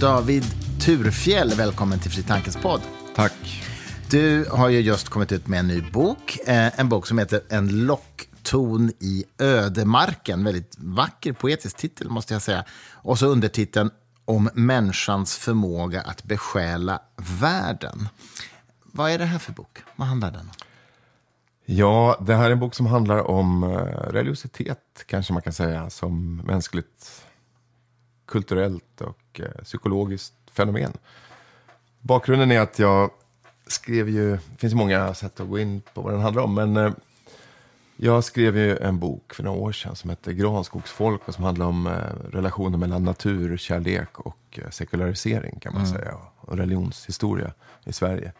David Turfjell, välkommen till Fri Tankes podd. Tack. Du har ju just kommit ut med en ny bok. Eh, en bok som heter En lockton i ödemarken. Väldigt vacker poetisk titel måste jag säga. Och så undertiteln Om människans förmåga att besjäla världen. Vad är det här för bok? Vad handlar den om? Ja, det här är en bok som handlar om eh, religiositet, kanske man kan säga, som mänskligt, kulturellt och eh, psykologiskt fenomen. Bakgrunden är att jag skrev ju, det finns många sätt att gå in på vad den handlar om, men eh, jag skrev ju en bok för några år sedan som hette Granskogsfolk och som handlar om relationen mellan naturkärlek och sekularisering kan man mm. säga, och religionshistoria i Sverige.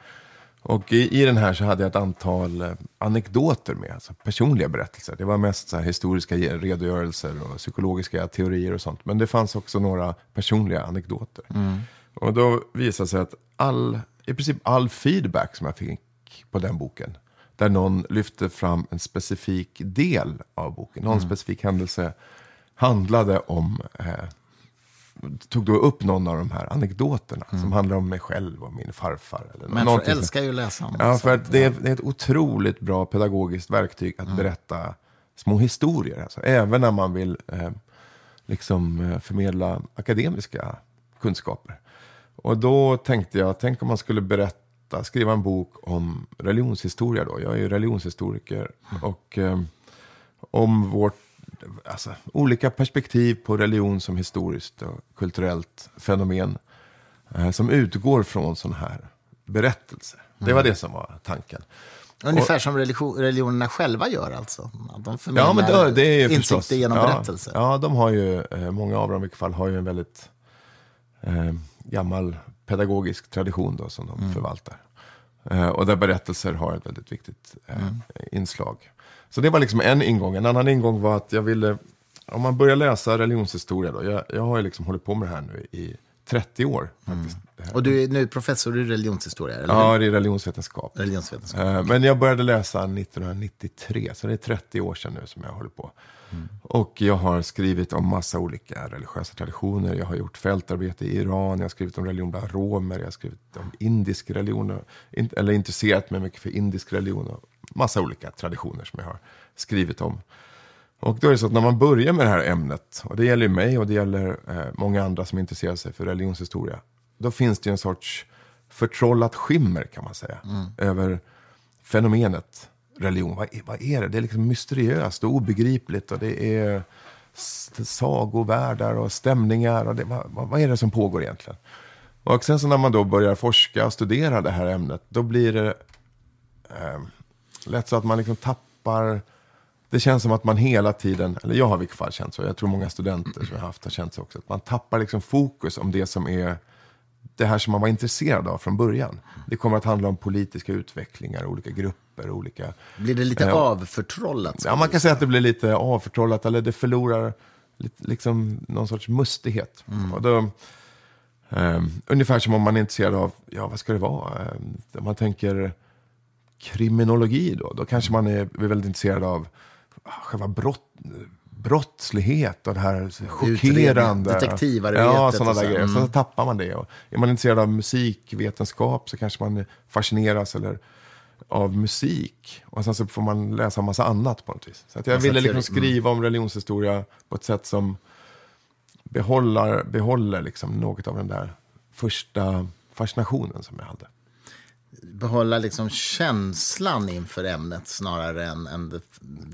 Och i, i den här så hade jag ett antal eh, anekdoter med, alltså personliga berättelser. Det var mest så historiska redogörelser och psykologiska teorier och sånt. Men det fanns också några personliga anekdoter. Mm. Och då visade det sig att all, i princip all feedback som jag fick på den boken, där någon lyfte fram en specifik del av boken, någon mm. specifik händelse, handlade om eh, tog då upp någon av de här anekdoterna mm. som handlar om mig själv och min farfar. Eller Människor älskar ju att läsa om Ja, för att det är, det är, ett otroligt bra pedagogiskt verktyg att mm. berätta små historier. Alltså, även när man vill eh, liksom, eh, förmedla akademiska kunskaper. Och då tänkte jag, tänk om man skulle berätta, skriva en bok om religionshistoria då. Jag är ju religionshistoriker. Mm. Och eh, om vårt alltså, olika perspektiv på religion som historiskt och kulturellt fenomen. Eh, som utgår från sådana här berättelser. Det var mm. det som var tanken. Ungefär och, som religion, religionerna själva gör alltså? De förmedlar ja, men det, det är insikter förstås, genom ja, berättelser? Ja, de har ju, eh, många av dem i vilket fall har ju en väldigt eh, gammal pedagogisk tradition då, som de mm. förvaltar. Eh, och där berättelser har ett väldigt viktigt eh, mm. inslag. Så det var liksom en ingång. En annan ingång var att jag ville, om man börjar läsa religionshistoria då, jag, jag har ju liksom hållit på med det här nu i 30 år. Faktiskt. Mm. Och du är nu professor i religionshistoria? Eller? Ja, i religionsvetenskap. religionsvetenskap. Uh, men jag började läsa 1993, så det är 30 år sedan nu som jag håller på. Mm. Och jag har skrivit om massa olika religiösa traditioner. Jag har gjort fältarbete i Iran, jag har skrivit om religion bland romer, jag har skrivit om indisk religion, eller intresserat mig mycket för indisk religion och massa olika traditioner som jag har skrivit om. Och då är det så att när man börjar med det här ämnet, och det gäller ju mig och det gäller eh, många andra som intresserar sig för religionshistoria, då finns det ju en sorts förtrollat skimmer kan man säga, mm. över fenomenet religion. Vad är, vad är det? Det är liksom mysteriöst och obegripligt och det är sagovärldar och stämningar. Och det, vad, vad är det som pågår egentligen? Och sen så när man då börjar forska och studera det här ämnet, då blir det eh, lätt så att man liksom tappar det känns som att man hela tiden, eller jag har i vilket fall känt så, jag tror många studenter som jag haft har känt så också, att man tappar liksom fokus om det som är det här som man var intresserad av från början. Det kommer att handla om politiska utvecklingar, olika grupper, olika... Blir det lite eh, avförtrollat? Ja, man kan säga att det blir lite avförtrollat, eller det förlorar liksom någon sorts mustighet. Mm. Och då, eh, ungefär som om man är intresserad av, ja vad ska det vara? Eh, man tänker kriminologi då, då kanske man är väldigt intresserad av själva brott, brottslighet och det här chockerande. Detektivarbetet. Ja, sådana där grejer. Mm. Så tappar man det. Och är man intresserad av musikvetenskap så kanske man fascineras eller av musik. Och sen så får man läsa en massa annat på något vis. Så att jag ville liksom skriva om religionshistoria på ett sätt som behåller, behåller liksom något av den där första fascinationen som jag hade behålla liksom känslan inför ämnet snarare än, än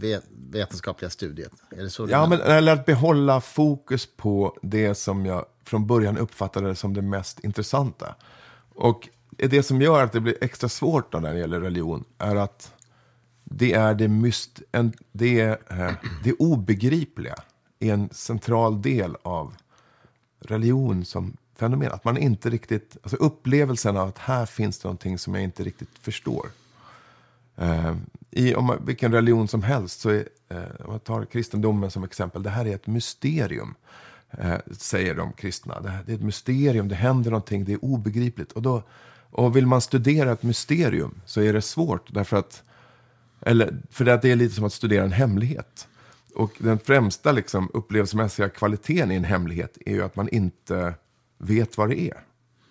det vetenskapliga studiet? Är det så ja, men, eller att behålla fokus på det som jag från början uppfattade som det mest intressanta. Och det som gör att det blir extra svårt när det gäller religion är att det är det, myst, en, det, eh, det obegripliga är en central del av religion som fenomen. Att man inte riktigt, alltså upplevelsen av att här finns det någonting som jag inte riktigt förstår. Eh, I om man, vilken religion som helst, så är, eh, om man tar kristendomen som exempel, det här är ett mysterium. Eh, säger de kristna. Det, här, det, är ett mysterium, det händer någonting, det är obegripligt. Och, då, och vill man studera ett mysterium så är det svårt. Därför att, eller, för det är lite som att studera en hemlighet. Och den främsta liksom, upplevelsemässiga kvaliteten i en hemlighet är ju att man inte vet vad det är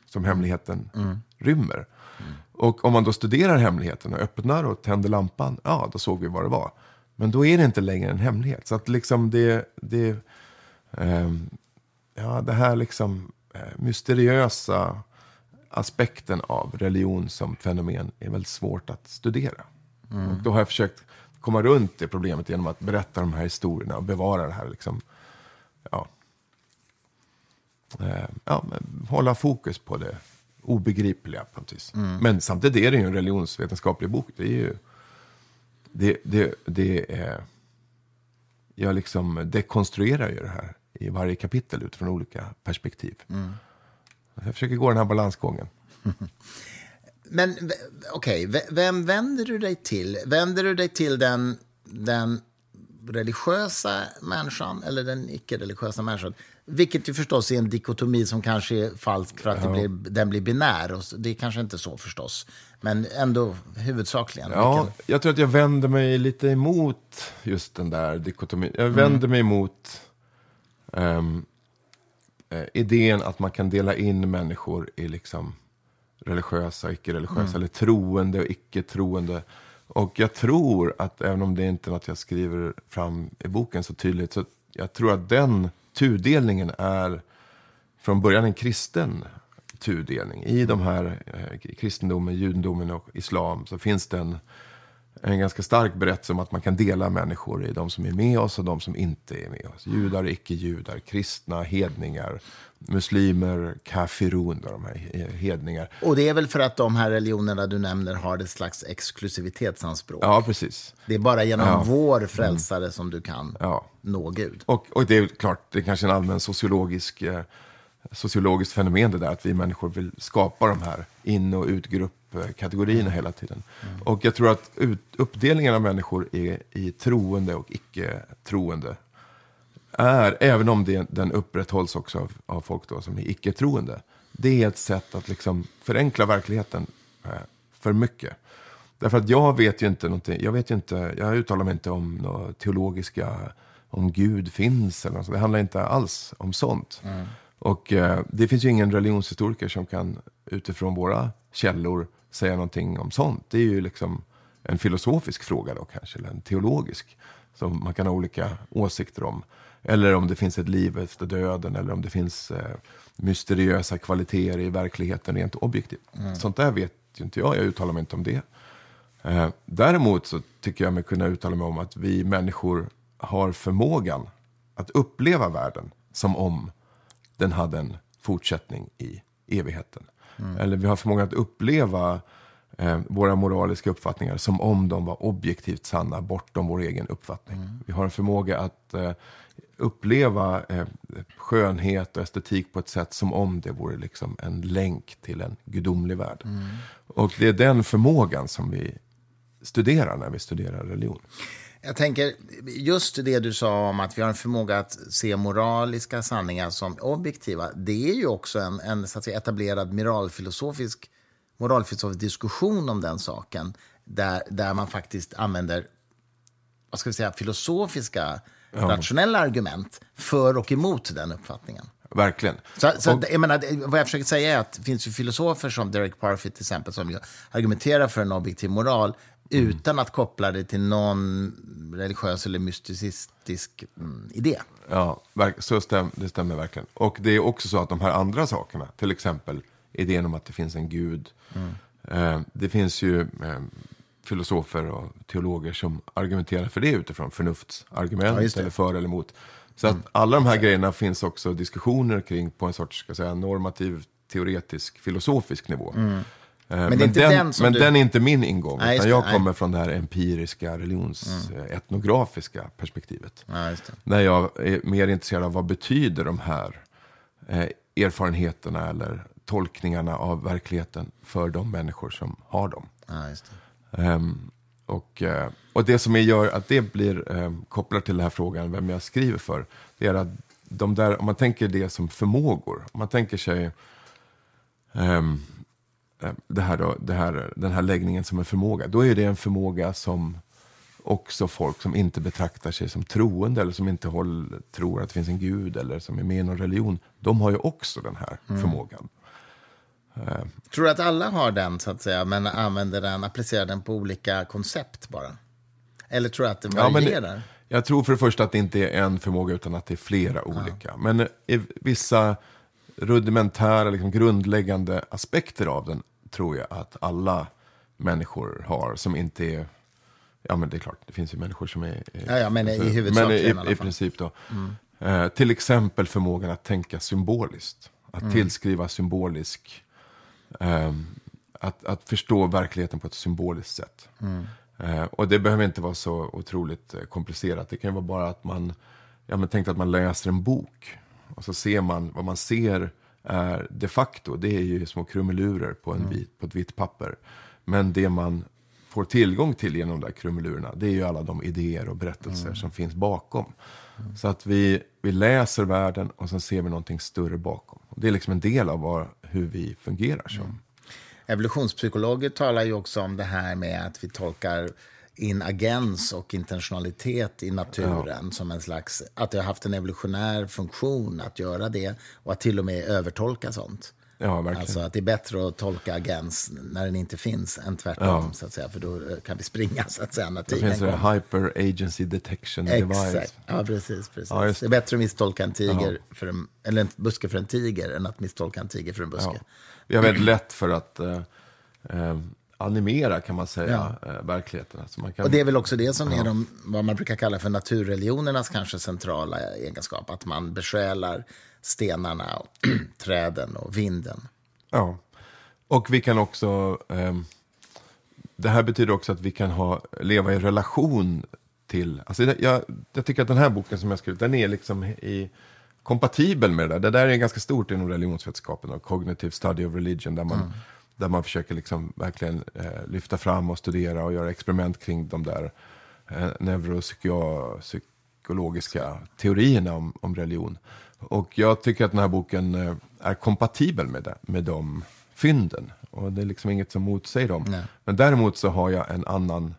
som hemligheten rymmer. Och om man då studerar hemligheten och öppnar och tänder lampan, ja, då såg vi vad det var. Men då är det inte längre en hemlighet. Så att liksom det, det, ehm, ja, det här liksom eh, mysteriösa aspekten av religion som fenomen är väldigt svårt att studera. Och då har jag försökt komma runt det problemet genom att berätta de här historierna och bevara det här liksom, eh, ja, men hålla fokus på det obegripliga på något vis. Men samtidigt är det ju en religionsvetenskaplig bok. Det är ju, det, det, det är, jag liksom dekonstruerar ju det här i varje kapitel utifrån olika perspektiv. Jag försöker gå den här balansgången. Men okej, v- vem vänder du dig till? Vänder du dig till den, den religiösa människan eller den icke-religiösa människan? Vilket ju förstås är en dikotomi som kanske är falsk för att det blir, den blir binär. Och det är kanske inte så förstås. Men ändå huvudsakligen. Ja, Vilken- jag tror att jag vänder mig lite emot just den där dikotomin. Jag vänder mig emot eh, idén att man kan dela in människor i liksom religiösa och icke-religiösa, eller troende och icke-troende. Och jag tror att, även om det inte är något jag skriver fram i boken så tydligt, så jag tror att den tudelningen är från början en kristen tudelning. I de här eh, kristendomen, judendomen och islam så finns det en, en ganska stark berättelse om att man kan dela människor i de som är med oss och de som inte är med oss. Judar, icke-judar, kristna, hedningar, muslimer, kafirun, de här hedningar. Och det är väl för att de här religionerna du nämner har ett slags exklusivitetsanspråk. Ja, precis. Det är bara genom Ja. vår frälsare som du kan Ja. nå Gud. Och, och det är klart, det är kanske en allmän sociologisk, eh, sociologiskt fenomen det där att vi människor vill skapa de här in och utgruppkategorierna hela tiden. Och jag tror att ut, uppdelningen av människor är i troende och icke-troende är, även om det, den upprätthålls också av, av folk då som är icke-troende, det är ett sätt att liksom förenkla verkligheten eh, för mycket. Därför att jag vet ju inte någonting, jag vet ju inte, jag uttalar mig inte om teologiska, om Gud finns eller något sånt. Det handlar inte alls om sånt. Och eh, det finns ju ingen religionshistoriker som kan utifrån våra källor säga någonting om sånt. Det är ju liksom en filosofisk fråga då kanske, eller en teologisk. Som man kan ha olika åsikter om. Eller om det finns ett liv efter döden, eller om det finns eh, mysteriösa kvaliteter i verkligheten rent objektivt. Sånt där vet ju inte jag, jag uttalar mig inte om det. Eh, däremot så tycker jag mig kunna uttala mig om att vi människor har förmågan att uppleva världen som om den hade en fortsättning i evigheten. Eller vi har förmågan att uppleva eh, våra moraliska uppfattningar som om de var objektivt sanna bortom vår egen uppfattning. Vi har en förmåga att eh, uppleva eh, skönhet och estetik på ett sätt som om det vore liksom en länk till en gudomlig värld. Och det är den förmågan som vi studerar när vi studerar religion. Jag tänker, just det du sa om att vi har en förmåga att se moraliska sanningar som objektiva, det är ju också en, en så att säga, etablerad moralfilosofisk, moralfilosofisk diskussion om den saken, där, där man faktiskt använder vad ska vi säga, filosofiska, rationella argument för och emot den uppfattningen. Verkligen. Så, så Och- jag menar, vad jag försöker säga är att det finns ju filosofer som Derek Parfit till exempel som argumenterar för en objektiv moral utan att koppla det till någon religiös eller mysticistisk mm, idé. Ja, så stäm, det stämmer verkligen. Och det är också så att de här andra sakerna, till exempel idén om att det finns en gud. Eh, det finns ju eh, filosofer och teologer som argumenterar för det utifrån förnuftsargument, Ja, eller för eller emot. Så att alla de här grejerna finns också diskussioner kring på en sorts ska säga, normativ, teoretisk, filosofisk nivå. Eh, Men, inte den, den men du- den är inte min ingång, Nej, utan jag nej. kommer från det här empiriska, religionsetnografiska perspektivet. Ja, just det. När jag är mer intresserad av vad betyder de här eh, erfarenheterna eller tolkningarna av verkligheten för de människor som har dem. Det. Ehm, och, eh, och det som gör att det blir eh, kopplat till den här frågan, vem jag skriver för, det är att de där, om man tänker det som förmågor, om man tänker sig eh, det här då, det här, den här läggningen som en förmåga, då är det en förmåga som också folk som inte betraktar sig som troende eller som inte håller, tror att det finns en gud eller som är med i någon religion. De har ju också den här Mm. förmågan. Tror du att alla har den, så att säga, men använder den, applicerar den på olika koncept bara? Eller tror du att den Ja, men varierar? jag tror för det första att det inte är en förmåga utan att det är flera olika. Men i vissa rudimentära, liksom grundläggande aspekter av den tror jag att alla människor har som inte är... Ja, men det är klart, det finns ju människor som är... Ja, ja, men i men huvudsaken i, i i fall. princip då. Eh, till exempel förmågan att tänka symboliskt. Att tillskriva symbolisk... ehm, att, att förstå verkligheten på ett symboliskt sätt. Eh, och det behöver inte vara så otroligt eh, komplicerat. Det kan ju vara bara att man, ja men tänk att man läser en bok. Och så ser man, vad man ser är de facto, det är ju små krumelurer på, en vit, på ett vitt papper. Men det man får tillgång till genom de där krumelurerna, det är ju alla de idéer och berättelser som finns bakom. Så att vi, vi läser världen och sen ser vi någonting större bakom. Och det är liksom en del av vad, hur vi fungerar som. Evolutionspsykologer talar ju också om det här med att vi tolkar in agens och intentionalitet i naturen som en slags, att det har haft en evolutionär funktion att göra det och att till och med övertolka sånt. Ja, verkligen. Alltså att det är bättre att tolka agens när den inte finns än tvärtom, så att säga, för då eh, kan vi springa så att säga när Det tigern finns det. Hyper Agency Detection Device. Exakt, ja precis. precis. Ja, just det är bättre att misstolka en tiger, för en, eller en buske för en tiger, än att misstolka en tiger för en buske. Ja. Vi har väldigt lätt för att eh, eh, animera, kan man säga, eh, verkligheten. Alltså man kan, Och det är väl också det som är de, vad man brukar kalla för naturreligionernas kanske centrala egenskap. Att man besjälar stenarna, och träden och vinden. Ja. Och vi kan också... ehm, det här betyder också att vi kan ha, leva i relation till... Alltså jag, jag tycker att den här boken som jag skrivit, den är liksom i, kompatibel med det där. Det där är ganska stort inom religionsvetenskapen och cognitive study of religion. Där man, där man försöker liksom verkligen eh, lyfta fram och studera och göra experiment kring de där eh, neuropsykologiska teorierna om, om religion. Och jag tycker att den här boken eh, är kompatibel med, det, med de fynden. Och det är liksom inget som motsäger dem. Nej. Men däremot så har jag en annan,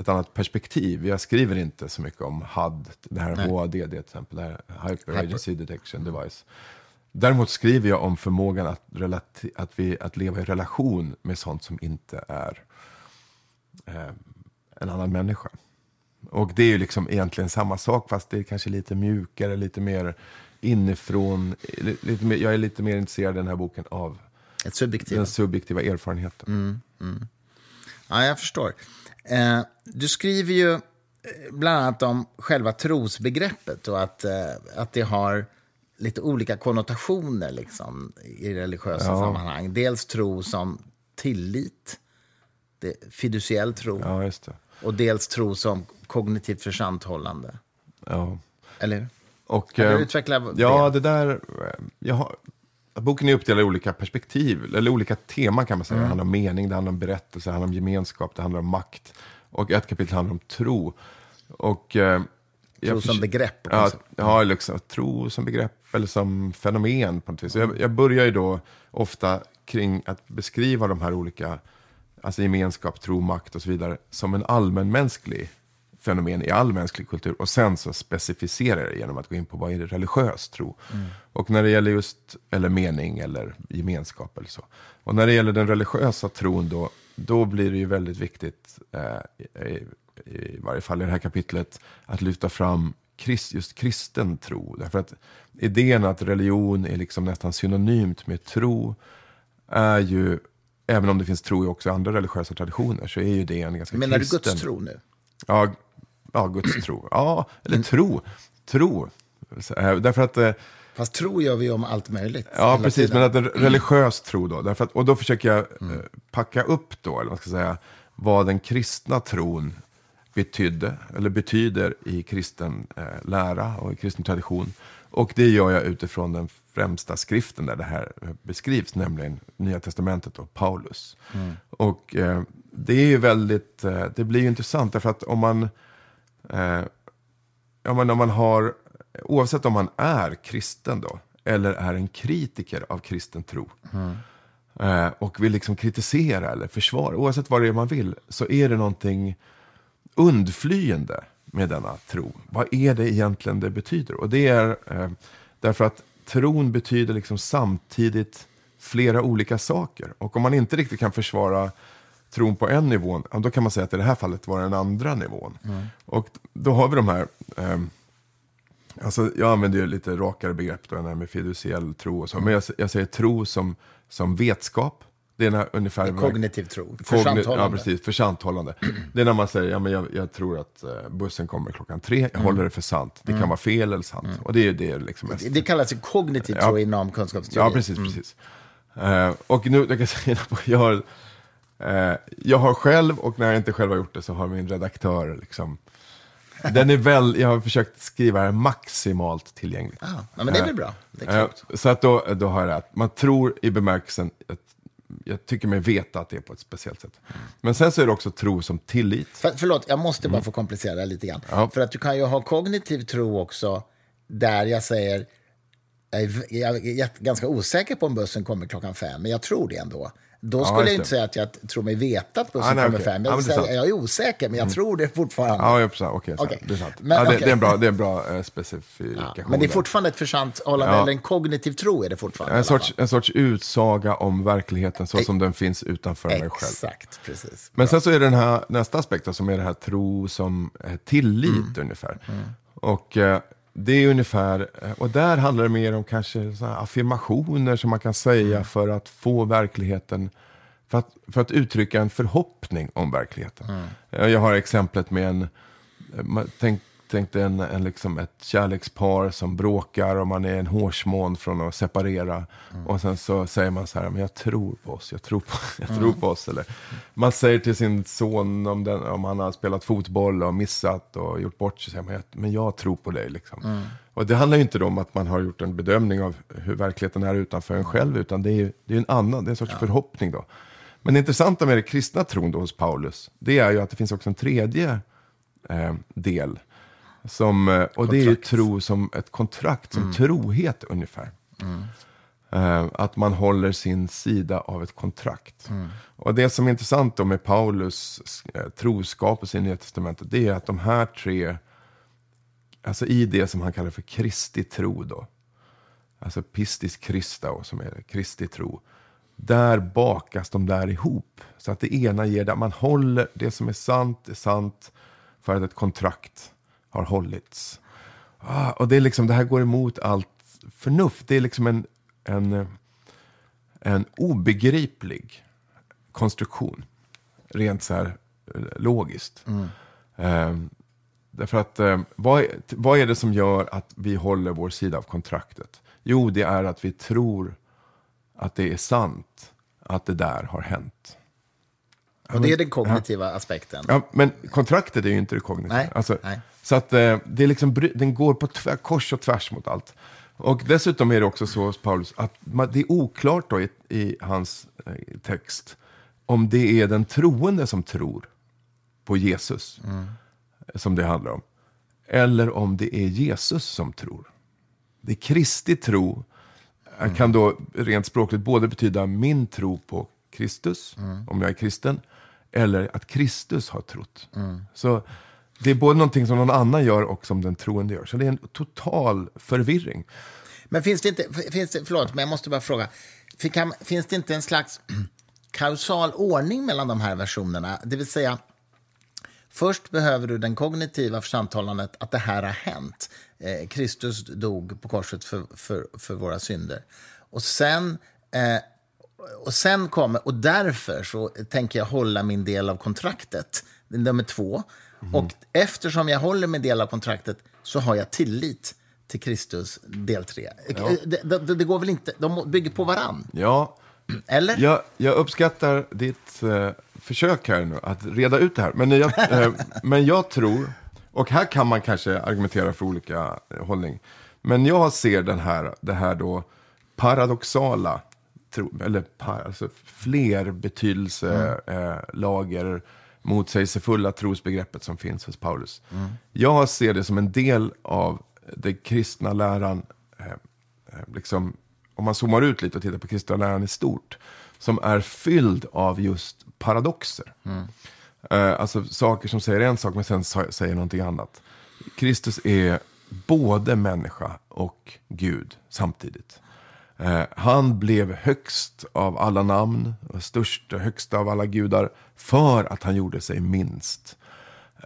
ett annat perspektiv. Jag skriver inte så mycket om HUD, det här. HADD till exempel, det här Hyper Agency Detection Device. Däremot skriver jag om förmågan att, relati- att, vi, att leva i relation med sånt som inte är eh, en annan människa. Och det är ju liksom egentligen samma sak, fast det är kanske lite mjukare, lite mer inifrån. li- Lite mer, jag är lite mer intresserad i den här boken av Ett subjektivt. den subjektiva erfarenheten. Ja, jag förstår. Eh, du skriver ju eh, bland annat om själva trosbegreppet och att, eh, att det har lite olika konnotationer liksom, i religiösa Ja. sammanhang. Dels tro som tillit, det, fiduciell tro, Ja, och dels tro som kognitivt försanthållande. Ja. Eller hur? Och, Kan du eh, utveckla det? Ja, det där... eh, Jag har, boken är uppdelad i olika perspektiv, eller olika teman kan man säga. Det handlar om mening, det handlar om berättelse, det handlar om gemenskap, det handlar om makt. Och ett kapitel handlar om tro. Och, eh, Tro som begrepp Ja, ja liksom, tro som begrepp eller som fenomen på något vis. Jag, jag börjar ju då ofta kring att beskriva de här olika, alltså gemenskap, tro, makt och så vidare, som en allmänmänsklig fenomen i all mänsklig kultur. Och sen så specificerar jag det genom att gå in på vad är det religiös tro. Och när det gäller just, eller mening eller gemenskap eller så. Och när det gäller den religiösa tron då, då blir det ju väldigt viktigt, eh, i, varje fall i det här kapitlet, att lyfta fram krist, just kristen tro. Därför att idén att religion är liksom nästan synonymt med tro är ju, även om det finns tro också i andra religiösa traditioner, så är ju det en ganska Menar du kristen... Guds tro nu? Ja, ja Guds tro. Ja, eller tro. Tro. Eh, Därför att, eh, Fast tro gör vi om allt möjligt. ja precis, tiden. men att en religiös tro då. Därför att, och då försöker jag eh, packa upp då, eller vad ska jag säga, vad den kristna tron betydde, eller betyder i kristen eh, lära och i kristen tradition. Och det gör jag utifrån den främsta skriften där det här beskrivs, nämligen Nya Testamentet och Paulus. Och eh, det är ju väldigt, eh, det blir ju intressant därför att om man, eh, ja, men om man har, oavsett om man är kristen då, eller är en kritiker av kristen tro, eh, och vill liksom kritisera eller försvara, oavsett vad det är man vill, så är det någonting undflyende med denna tro. Vad är det egentligen det betyder? Och det är eh, därför att tron betyder liksom samtidigt flera olika saker. Och om man inte riktigt kan försvara tron på en nivå, då kan man säga att i det här fallet var det den andra nivån. Mm. Och då har vi de här, eh, alltså jag använder ju lite rakare begrepp då, med fiduciell tro och så, men jag, jag, säger tro som, som vetskap. Det är när, ungefär... Det kognitiv tro, försanthållande. Ja, precis, försanthållande. Det är när man säger, ja men jag, jag tror att uh, bussen kommer klockan tre, jag mm. håller det för sant. Det kan mm. vara fel eller sant. Och det är det liksom mest. Det, det kallas ju kognitiv tro ja. inom kunskapsteori. Ja, precis, precis. Uh, och nu, jag kan säga, jag har Eh, jag har själv, och när jag inte själv har gjort det så har min redaktör liksom den är väl, jag har försökt skriva det maximalt tillgängligt. Ah, men det är väl bra. Eh, så att då, då har jag rätt. Man tror i bemärkelsen, att jag tycker mig veta att det är på ett speciellt sätt. Men sen så är det också tro som tillit. För, förlåt, jag måste bara mm. få komplicera det lite grann. Ja. För att du kan ju ha kognitiv tro också, där jag säger, jag är ganska osäker på om bussen kommer klockan fem, men jag tror det ändå. Då skulle ja, jag inte säga att jag tror mig veta att bussen ah, nej, kommer okay. fem. Jag, ja, säga, jag är osäker, men jag mm. tror det fortfarande. Ja, jag okej, okay, okay. det är sant. Men, ja, det, det, är en bra, det är en bra uh, specifikation. Ja, men det är fortfarande ett försanthållande, ja. eller en kognitiv tro är det fortfarande. En sorts, en sorts utsaga om verkligheten så som den finns utanför mig själv. Exakt, precis. Men sen så är det den här, nästa aspekt som är det här tro som tillit mm. ungefär. Mm. Och... Uh, det är ungefär, och där handlar det mer om kanske affirmationer som man kan säga mm. för att få verkligheten, för att, för att uttrycka en förhoppning om verkligheten. Mm. Jag har exemplet med en, tänk, tänk dig en, en, liksom ett kärlekspar som bråkar och man är en hårsmån från att separera. Mm. Och sen så säger man så här, men jag tror på oss, jag tror på, jag mm. tror på oss. Eller man säger till sin son om, den, om han har spelat fotboll och missat och gjort bort sig, säger man, men jag tror på dig. Liksom. Mm. Och det handlar ju inte om att man har gjort en bedömning av hur verkligheten är utanför en själv, utan det är, det är en annan, det är en sorts ja. förhoppning då. Men det intressanta med det kristna tron då hos Paulus, det är ju att det finns också en tredje eh, del som, eh, och det är ju tro som ett kontrakt, som mm. trohet ungefär. Mm. Uh, att man håller sin sida av ett kontrakt. Mm. Och det som är intressant då med Paulus uh, troskap i Nya Testamentet, det är att de här tre, alltså i det som han kallar för Kristi tro då, alltså pistis Krista, som är Kristi tro, där bakas de där ihop. Så att det ena ger det, man håller det som är sant, är sant, för att ett kontrakt har hållits. Ah, och det, är liksom, det här går emot allt förnuft. Det är liksom en, en, en obegriplig konstruktion. Rent så här eh, logiskt. Mm. Eh, därför att eh, vad, vad är det som gör att vi håller vår sida av kontraktet? Jo, det är att vi tror att det är sant att det där har hänt. Och det är den kognitiva ja. aspekten. Ja, men kontraktet är ju inte det kognitiva. Nej, alltså, nej. Så att eh, det är liksom, den går på tvär, kors och tvärs mot allt. Och dessutom är det också så Paulus att det är oklart då i, i hans eh, text om det är den troende som tror på Jesus, mm. som det handlar om. Eller om det är Jesus som tror. Det är Kristi tro mm. kan då rent språkligt både betyda min tro på Kristus, mm. om jag är kristen, eller att Kristus har trott. Mm. Så det är både någonting som någon annan gör och som den troende gör. Så det är en total förvirring. Men finns det inte, finns det, förlåt, men jag måste bara fråga. Finns det inte en slags kausal ordning mellan de här versionerna? Det vill säga, först behöver du den kognitiva församtalandet att det här har hänt. Eh, Kristus dog på korset för, för, för våra synder. Och sen, eh, och sen kommer, och därför så tänker jag hålla min del av kontraktet, nummer två. Mm. Och eftersom jag håller min del av kontraktet så har jag tillit till Kristus, del tre. Ja. Det, det, det, går väl inte, de bygger på varann. Ja, eller? Jag, jag uppskattar ditt eh, försök här nu att reda ut det här. Men jag, eh, men jag tror, och här kan man kanske argumentera för olika eh, hållning. Men jag ser den här, det här då paradoxala, tro, eller par, alltså fler betydelselager. Mm. Eh, motsägelsefulla trosbegreppet som finns hos Paulus. Mm. Jag ser det som en del av den kristna läran, eh, eh, liksom, om man zoomar ut lite och tittar på kristna läran i stort, som är fylld av just paradoxer. Mm. Eh, alltså saker som säger en sak men sen säger någonting annat. Kristus är både människa och Gud samtidigt. Eh, han blev högst av alla namn, och störst och högst av alla gudar, för att han gjorde sig minst.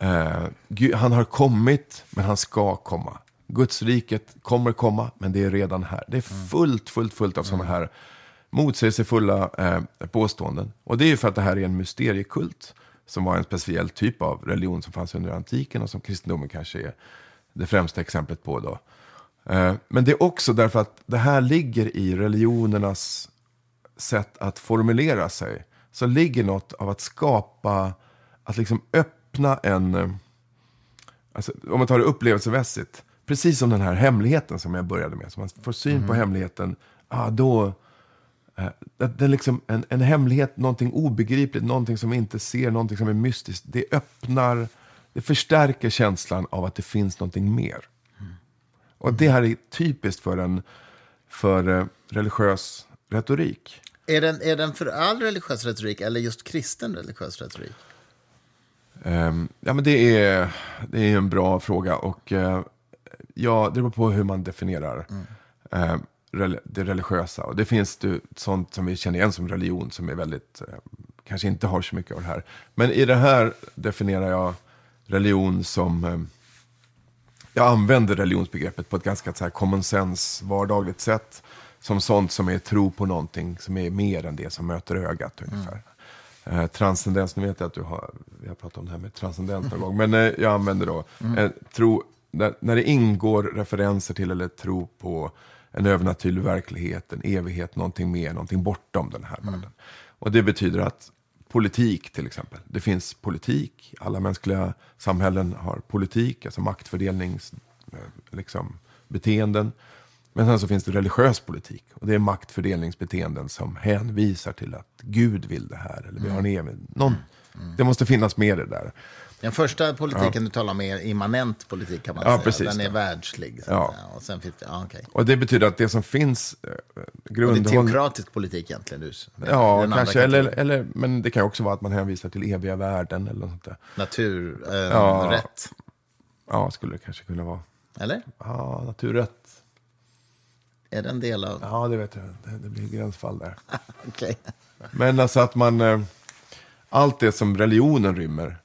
Eh, Gud, han har kommit, men han ska komma. Guds riket kommer komma, men det är redan här. Det är fullt, fullt, fullt av sådana här motsägelsefulla eh, påståenden. Och det är ju för att det här är en mysteriekult, som var en speciell typ av religion som fanns under antiken och som kristendomen kanske är det främsta exemplet på då. Eh, men det är också därför att det här ligger i religionernas sätt att formulera sig. Så ligger något av att skapa, att liksom öppna en, eh, alltså, om man tar det upplevelsemässigt, precis som den här hemligheten som jag började med. Så man får syn på hemligheten, ah, då, eh, det är liksom en, en hemlighet, någonting obegripligt, någonting som vi inte ser, någonting som är mystiskt. Det öppnar, det förstärker känslan av att det finns någonting mer. Och det här är typiskt för en för eh, religiös retorik. Är den, är den för all religiös retorik eller just kristen religiös retorik? Ehm, ja, men det är, det är en bra fråga. Och eh, ja, det beror på hur man definierar eh, rel- det religiösa. Och det finns det, sånt som vi känner igen som religion som är väldigt, eh, kanske inte har så mycket av det här. Men i det här definierar jag religion som, eh, jag använder religionsbegreppet på ett ganska så här common sense, vardagligt sätt. Som sånt som är tro på någonting som är mer än det som möter ögat ungefär. Eh, transcendens, nu vet jag att du har, vi har pratat om det här med transcendent någon gång, men eh, jag använder då eh, tro, när, när det ingår referenser till eller tro på en övernaturlig verklighet, en evighet, någonting mer, någonting bortom den här världen. Och det betyder att politik till exempel, det finns politik, alla mänskliga samhällen har politik, alltså maktfördelnings, eh, liksom, beteenden. Men sen så finns det religiös politik. Och det är maktfördelningsbeteenden som hänvisar till att Gud vill det här. Eller vi har en evig... Någon, Det måste finnas med det där. Den första politiken du talar om är immanent politik kan man Ja, säga. precis. Den är världslig. Ja. att säga. Och sen finns det, ja, okej. Och det betyder att det som finns... Eh, Och det är teokratisk politik egentligen. Du, Ja, kanske. Eller, eller, men det kan också vara att man hänvisar till eviga värden eller något sånt där. Naturrätt. Eh, Ja. rätt. Ja, skulle det kanske kunna vara. Eller? Ja, naturrätt. Är det en del av... Ja, det vet jag. Det, det blir gränsfall där. Okej. Men alltså att man... Eh, allt det som religionen rymmer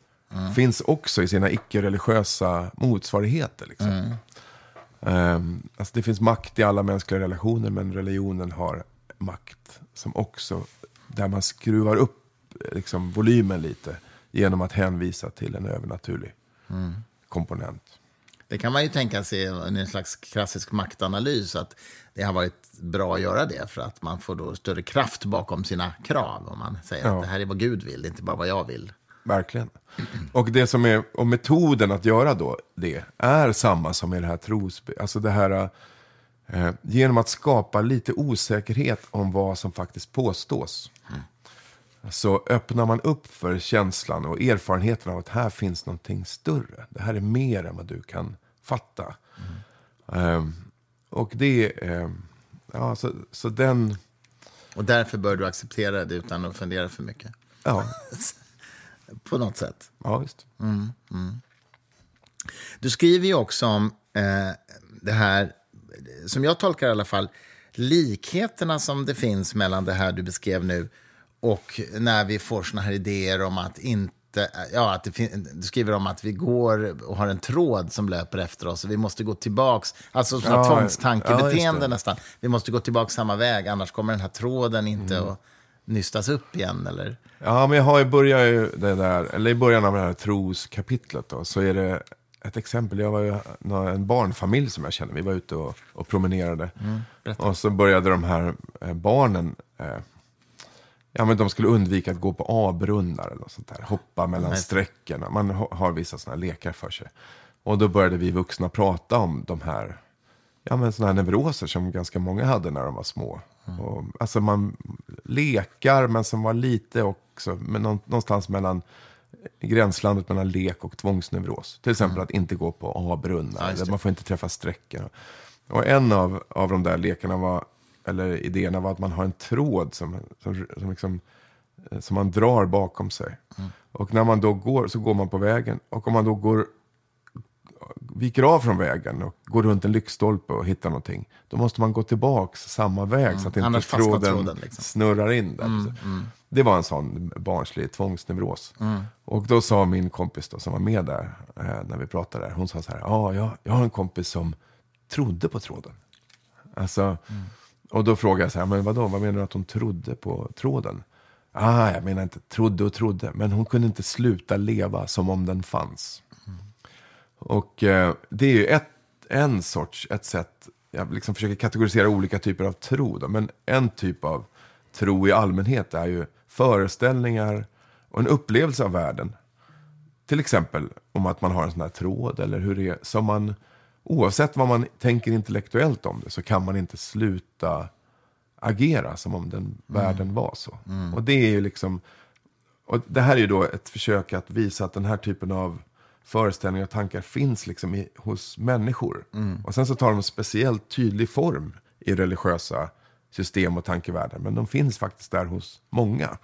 finns också i sina icke-religiösa motsvarigheter. Liksom. Ehm, alltså det finns makt i alla mänskliga relationer, men religionen har makt som också, där man skruvar upp liksom, volymen lite genom att hänvisa till en övernaturlig komponent. Det kan man ju tänka sig i en slags klassisk maktanalys. Att det har varit bra att göra det för att man får då större kraft bakom sina krav. Om man säger Ja. att det här är vad Gud vill, inte bara vad jag vill. Verkligen. Och det som är, och metoden att göra då det är samma som i det här tros... Alltså det här, eh, genom att skapa lite osäkerhet om vad som faktiskt påstås. Så öppnar man upp för känslan och erfarenheten av att här finns någonting större. Det här är mer än vad du kan fatta. Ehm, och det, eh, ja, så, så den, Och därför bör du acceptera det utan att fundera för mycket. ja, På något sätt. ja visst. Du skriver ju också om eh, det här, som jag tolkar i alla fall, likheterna som det finns mellan det här du beskrev nu och när vi får såna här idéer om att inte... Ja, att du skriver om att vi går och har en tråd som löper efter oss och vi måste gå tillbaks. Alltså såna Ja, ja, tvångstankebeteende det. nästan. Vi måste gå tillbaka samma väg, annars kommer den här tråden inte att nystas upp igen. Eller? Ja, men jag har ju börjat ju det där, eller i början av det här troskapitlet då, så är det ett exempel. Jag var ju en barnfamilj som jag känner. Vi var ute och, och promenerade. och så började de här eh, barnen, eh, ja men de skulle undvika att gå på A-brunnar eller något sånt där. Hoppa mellan sträckorna. Man ha- har vissa sådana lekar för sig. Och då började vi vuxna prata om de här, ja men sådana här neuroser som ganska många hade när de var små. Och, alltså man lekar, men som var lite också, men nå- någonstans mellan i gränslandet mellan lek och tvångsneuros. Till exempel att inte gå på A-brunnar, det. man får inte träffa sträckor. Och en av, av de där lekarna var, eller idéerna var att man har en tråd som, som, som liksom eh, som man drar bakom sig. Och när man då går så går man på vägen. Och om man då går viker av från vägen och går runt en lyktstolpe och hittar någonting. Då måste man gå tillbaks samma väg så att inte Annars fastnar tråden, tråden, liksom. snurrar in där. Det var en sån barnslig tvångsneuros. Och då sa min kompis då, som var med där eh, när vi pratade, där, hon sa så här, ja, jag, jag har en kompis som trodde på tråden. Alltså, Och då frågade jag så här, men vadå, vad menar du att hon trodde på tråden? Ah, jag menar inte trodde och trodde, men hon kunde inte sluta leva som om den fanns. Och eh, det är ju ett, en sorts, ett sätt, jag liksom försöker kategorisera olika typer av tro. Då, men en typ av tro i allmänhet är ju föreställningar och en upplevelse av världen. Till exempel om att man har en sån här tråd eller hur det är. Som man, oavsett vad man tänker intellektuellt om det så kan man inte sluta agera som om den världen var så. Och det är ju liksom, och det här är ju då ett försök att visa att den här typen av föreställningar och tankar finns liksom i, hos människor. Och sen så tar de en speciellt tydlig form i religiösa system och tankevärldar. Men de finns faktiskt där hos många.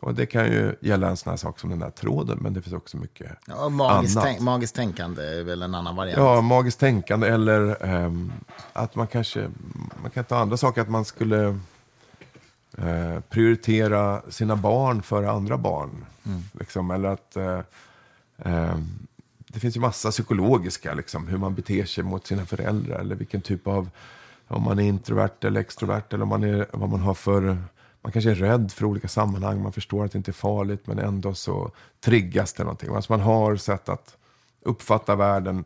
Och det kan ju gälla en sån här sak som den där tråden, men det finns också mycket Ja, magiskt, annat. tänk, magiskt tänkande är väl en annan variant. Ja, magiskt tänkande eller ehm, att man kanske, man kan ta andra saker, att man skulle eh, prioritera sina barn före andra barn. Liksom, eller att eh, det finns ju massa psykologiska, liksom, hur man beter sig mot sina föräldrar eller vilken typ av, om man är introvert eller extrovert eller om man är, vad man har för, man kanske är rädd för olika sammanhang, man förstår att det inte är farligt men ändå så triggas det någonting. Alltså man har sätt att uppfatta världen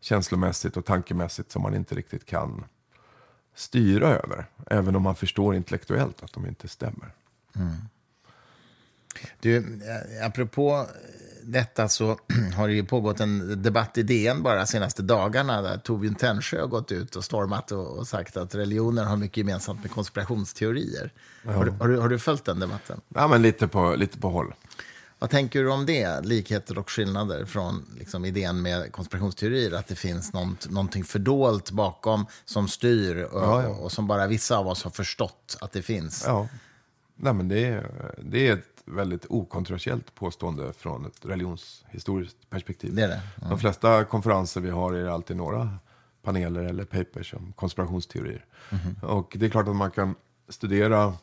känslomässigt och tankemässigt som man inte riktigt kan styra över. Även om man förstår intellektuellt att de inte stämmer. Mm. Du, eh, apropå detta så har det ju pågått en debatt i DN bara senaste dagarna där Torbjörn Tännsjö har gått ut och stormat och, och sagt att religioner har mycket gemensamt med konspirationsteorier. Har, du, har, du, har du följt den debatten? Ja, men lite på, lite på håll. Vad tänker du om det? Likheter och skillnader från liksom, idén med konspirationsteorier? Att det finns något, någonting fördolt bakom som styr och, Ja, ja. och som bara vissa av oss har förstått att det finns. Ja. Nej, men det, är, det är väldigt okontroversiellt påstående från ett religionshistoriskt perspektiv. Det är det. De flesta konferenser vi har är alltid några paneler eller papers om konspirationsteorier. Och det är klart att man kan studera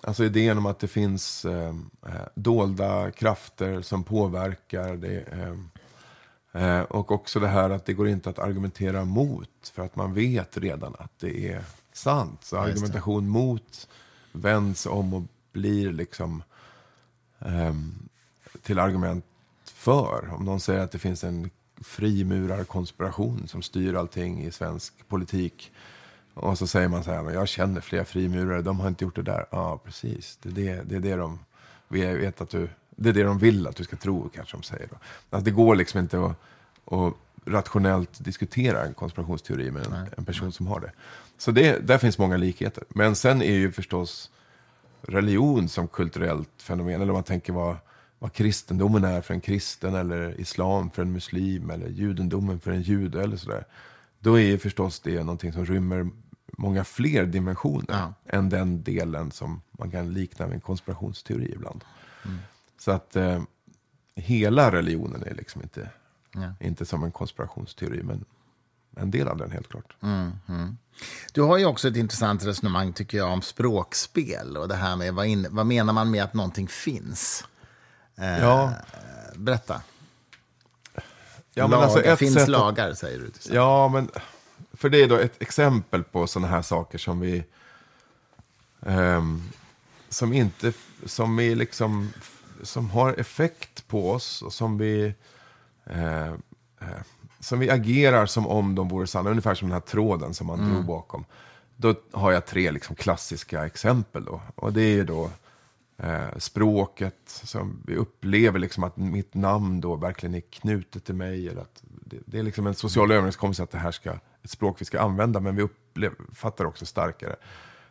alltså idén om att det finns eh, eh, dolda krafter som påverkar. Det, eh, eh, och också det här att det går inte att argumentera mot för att man vet redan att det är sant. Så argumentation mot vänds om och blir liksom ehm, till argument för. Om någon säger att det finns en frimurarkonspiration som styr allting i svensk politik. Och så säger man så här, men jag känner flera frimurare, de har inte gjort det där. Ja, precis. Det är det, det, är det de vet att du, det är det de vill att du ska tro, kanske de säger. Då. Alltså, det går liksom inte att, att rationellt diskutera en konspirationsteori med en, en person som har det. Så det, där finns många likheter. Men sen är ju förstås religion som kulturellt fenomen, eller om man tänker vad, vad kristendomen är för en kristen, eller islam för en muslim, eller judendomen för en jude, eller sådär. Då är ju förstås det någonting som rymmer många fler dimensioner Ja. än den delen som man kan likna med en konspirationsteori ibland. Så att eh, hela religionen är liksom inte, Ja. inte som en konspirationsteori, men en del av den helt klart. Du har ju också ett intressant resonemang tycker jag om språkspel och det här med vad, in, vad menar man med att någonting finns? Eh, Ja. Berätta. Ja, men Lag, alltså ett finns sätt att- lagar, säger du. till. Ja, men för det är då ett exempel på sådana här saker som vi... ehm, som inte... Som vi liksom... Som har effekt på oss och som vi... eh, eh, som vi agerar som om de vore sanna. Ungefär som den här tråden som man drog bakom. Då har jag tre liksom klassiska exempel. Då. Och det är ju då eh, språket. Som vi upplever liksom att mitt namn då verkligen är knutet till mig. Eller att det, det är liksom en social överenskommelse att det här ska, ett språk vi ska använda. Men vi uppfattar också starkare.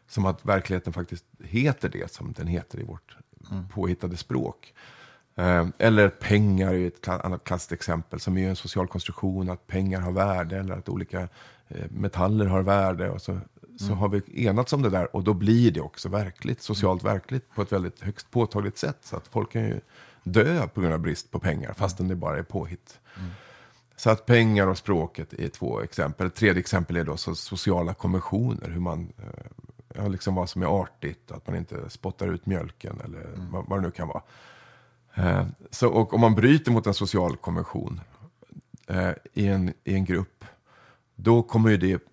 Som att verkligheten faktiskt heter det som den heter i vårt påhittade språk. Eh, eller pengar är ett annat klassiskt exempel som är en social konstruktion. Att pengar har värde eller att olika eh, metaller har värde. Och så så har vi enats om det där och då blir det också verkligt, socialt verkligt på ett väldigt högst påtagligt sätt. Så att folk kan ju dö på grund av brist på pengar fastän det bara är påhitt. Så att pengar och språket är två exempel. Ett tredje exempel är då så sociala konventioner. Hur man, eh, ja, liksom vad som är artigt, att man inte spottar ut mjölken eller vad, vad det nu kan vara. Eh, så, och om man bryter mot en social konvention eh, i, en, i en grupp, då kommer ju det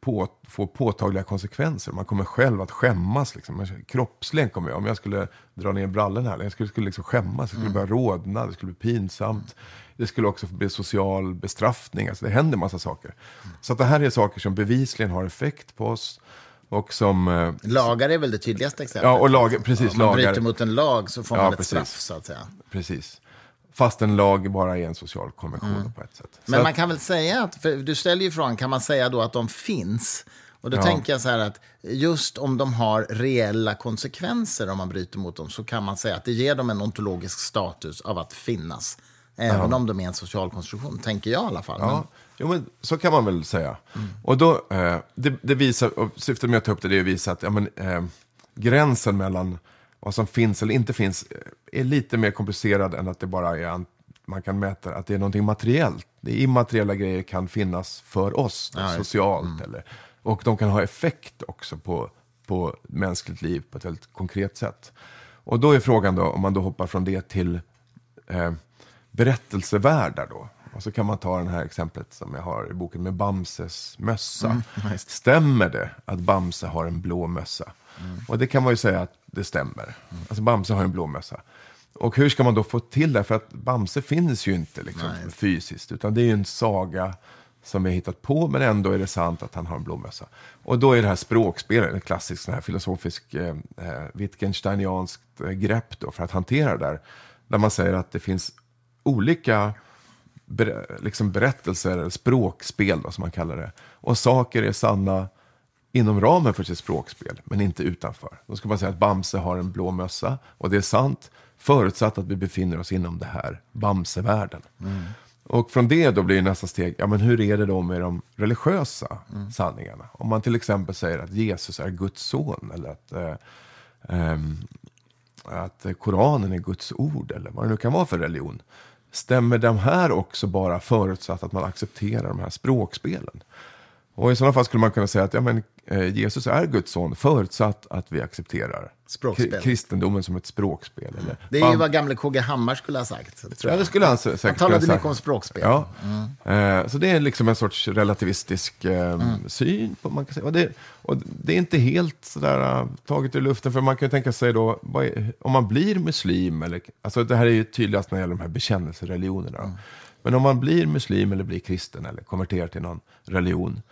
på, få påtagliga konsekvenser. Man kommer själv att skämmas. Liksom. Kroppsligen kommer jag, om jag skulle dra ner brallorna här, jag skulle, skulle liksom skämmas, jag skulle börja rodna, det skulle bli pinsamt. Det skulle också bli social bestraffning, alltså det händer massa saker. Så att det här är saker som bevisligen har effekt på oss. Och som... eh, Lagar är väl det tydligaste exemplet. Ja, och lagar, precis, Om man lagar. bryter mot en lag så får Ja, man ett precis. straff, så att säga. Precis. Fast en lag bara är en social konvention på ett sätt. Men man kan väl säga att, för du ställer ju frågan, kan man säga då att de finns? Och då Ja. tänker jag så här att just om de har reella konsekvenser om man bryter mot dem så kan man säga att det ger dem en ontologisk status av att finnas. Även om de är en social konstruktion, tänker jag i alla fall. Ja, jo, men så kan man väl säga. Och då, eh, det, det visar, och syftet med att ta upp det, det är att visa att ja, men, eh, gränsen mellan vad som finns eller inte finns eh, är lite mer komplicerad än att det bara är, an- man kan mäta att det är någonting materiellt. Det immateriella grejer kan finnas för oss, det. socialt. Eller, och de kan ha effekt också på, på mänskligt liv på ett väldigt konkret sätt. Och då är frågan då, om man då hoppar från det till eh, berättelsevärldar då. Och så kan man ta det här exemplet som jag har i boken med Bamses mössa. Stämmer det att Bamse har en blå mössa? Och det kan man ju säga att det stämmer. Alltså Bamse har en blå mössa. Och hur ska man då få till det? För att Bamse finns ju inte liksom, fysiskt, utan det är ju en saga som vi har hittat på, men ändå är det sant att han har en blå mössa. Och då är det här språkspelet ett klassiskt sån här filosofisk eh, eh, Wittgensteinianskt eh, grepp då för att hantera det där. Där man säger att det finns olika ber, liksom berättelser, eller språkspel då, som man kallar det. Och saker är sanna inom ramen för sitt språkspel, men inte utanför. Då ska man säga att Bamse har en blå mössa, och det är sant, förutsatt att vi befinner oss inom det här Bamsevärlden. Och från det då blir nästa steg, ja men hur är det då med de religiösa sanningarna? Om man till exempel säger att Jesus är Guds son, eller att, eh, ehm, att Koranen är Guds ord, eller vad det nu kan vara för religion. Stämmer de här också bara förutsatt att man accepterar de här språkspelen? Och i sådana fall skulle man kunna säga att ja, men, eh, Jesus är Guds son förutsatt att vi accepterar Språkspel. kristendomen som ett språkspel. Eller, Det är ju vad gamle KG Hammar skulle ha sagt. Ja, det skulle han sä- säkert Han talade mycket om språkspel. Ja. Eh, så det är liksom en sorts relativistisk eh, syn. På, man kan säga. Och, det, och det är inte helt sådär, uh, taget ur luften. För man kan ju tänka sig då, är, om man blir muslim, eller, alltså det här är ju tydligast när det gäller de här bekännelsereligionerna. då. Men om man blir muslim eller blir kristen eller konverterar till någon religion.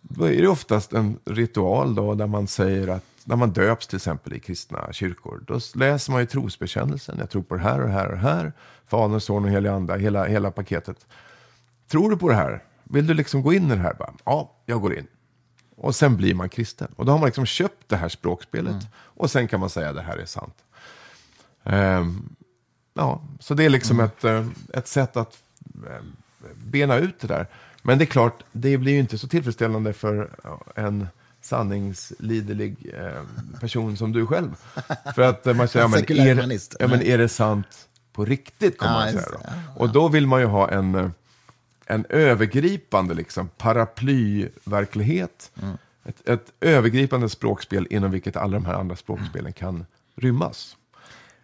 Då är det oftast en ritual då där man säger att när man döps till exempel i kristna kyrkor, då läser man ju trosbekännelsen. Jag tror på det här och det här och det här. Fader, son och helig anda, hela, hela paketet. Tror du på det här? Vill du liksom gå in i det här? Bara, ja, jag går in. Och sen blir man kristen. Och då har man liksom köpt det här språkspelet. Och sen kan man säga att det här är sant. Ehm, ja, så det är liksom ett, eh, ett sätt att eh, bena ut det där. Men det är klart, det blir ju inte så tillfredsställande för en sanningsliderlig eh, person som du själv. För att eh, man säger, ja, men, är, ja, men är det sant på riktigt? Kommer man säga då. Och då vill man ju ha en, eh, en övergripande liksom, paraplyverklighet. Ett, ett övergripande språkspel inom vilket alla de här andra språkspelen kan rymmas.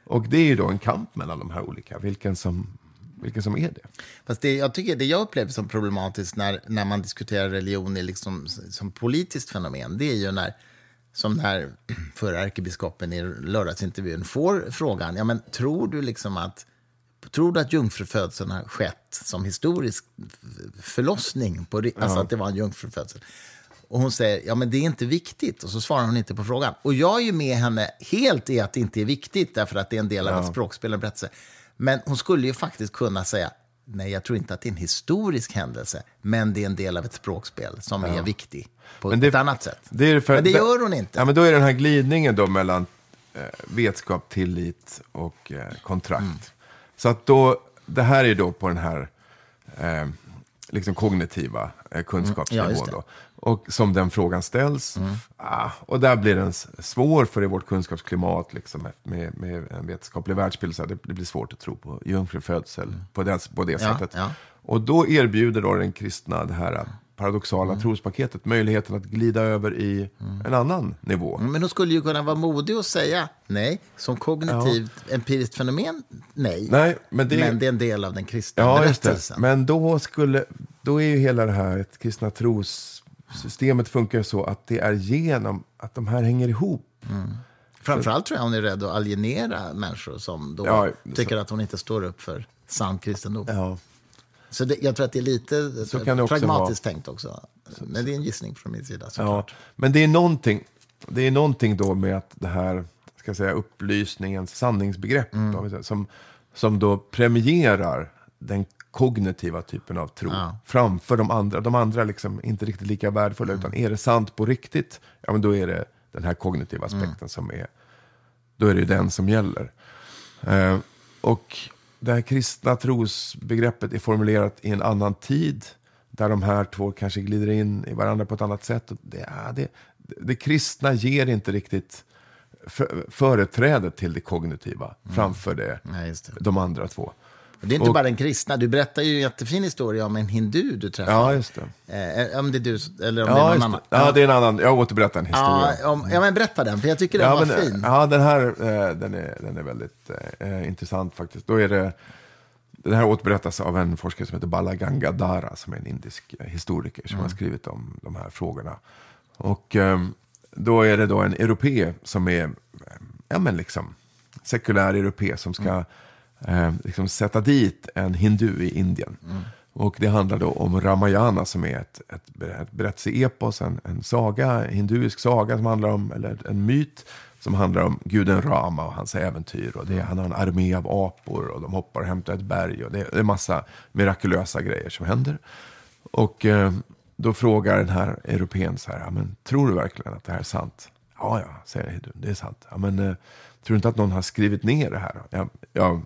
Och det är ju då en kamp mellan de här olika, vilken som, vilken som är det. Fast det, jag tycker, det jag upplever som problematiskt när, när man diskuterar religion liksom, som politiskt fenomen, det är ju när, som när förra ärkebiskopen i lördagsintervjun får frågan, ja men tror du liksom att Tror du att jungfrufödseln har skett som historisk förlossning? På, Alltså att det var en jungfrufödsel. Och hon säger, ja men det är inte viktigt. Och så svarar hon inte på frågan. Och jag är ju med henne helt i att det inte är viktigt, därför att det är en del av ett språkspel, en berättelse. Men hon skulle ju faktiskt kunna säga, nej jag tror inte att det är en historisk händelse, men det är en del av ett språkspel som är viktig på Men det- ett annat sätt. Det är för, Men det gör hon inte. Ja, men då är det den här glidningen då mellan eh, vetskap, tillit och eh, kontrakt. Mm. Så att då, det här är då på den här eh, liksom kognitiva eh, kunskapsnivå. Mm. Ja, då. Och som den frågan ställs. Ah, och där blir den svår för i vårt kunskapsklimat liksom, med, med en vetenskaplig världsbild. Så det, det blir svårt att tro på jungfrufödsel på det, på det Mm. Ja, sättet. ja. Och då erbjuder då den kristna det här paradoxala Mm. trospaketet möjligheten att glida över i en annan nivå. Men hon skulle ju kunna vara modig och säga nej. Som kognitivt empiriskt fenomen, nej. Nej, men det- men det är en del av den kristna Ja, berättelsen. Men då, skulle, då är ju hela det här ett kristna trossystemet funkar så att det är genom att de här hänger ihop. Framförallt tror jag hon är rädd att alienera människor som då Ja, tycker att hon inte står upp för sann kristendom. Ja. Så det, jag tror att det är lite Så kan det pragmatiskt tänkt också. Men det är en gissning från min sida Ja, men det är, någonting, det är någonting då med att det här ska jag säga, upplysningens sanningsbegrepp då, som, som då premierar den kognitiva typen av tro Ja. framför de andra. De andra är liksom inte riktigt lika värdefulla, utan är det sant på riktigt, ja men då är det den här kognitiva aspekten som är, då är det den som gäller. Eh, och det här kristna trosbegreppet är formulerat i en annan tid. Där de här två kanske glider in i varandra på ett annat sätt. Det, ja, det, det kristna ger inte riktigt för, företräde till det kognitiva framför det, Nej, det. de andra två. Det är inte Och- bara den kristna. Du berättar ju en jättefin historia om en hindu du träffade. Ja, just det. Eh, om det är du eller om det är Ja, någon annan. ja, det är en annan. Jag återberättar en historia. Ja, om, ja, men berätta den, för jag tycker den Ja, var men, fin. ja, den här eh, den är, den är väldigt eh, intressant faktiskt. Då är det, den här återberättas av en forskare som heter Bala Gangadhara som är en indisk eh, historiker som har skrivit om de här frågorna. Och eh, då är det då en europe som är, eh, ja men liksom, sekulär europe som ska eh, liksom sätta dit en hindu i Indien. Och det handlar då om Ramayana som är ett, ett, ett berättelseepos, en, en saga, en hinduisk saga som handlar om, eller en myt som handlar om guden Rama och hans äventyr. Och det, han har en armé av apor och de hoppar och hämtar ett berg. Och det, det är massa mirakulösa grejer som händer. Och eh, då frågar den här europeen så här, men, tror du verkligen att det här är sant? Ja, ja, säger hindun, det är sant. Ja, men, eh, tror du inte att någon har skrivit ner det här? Jag, jag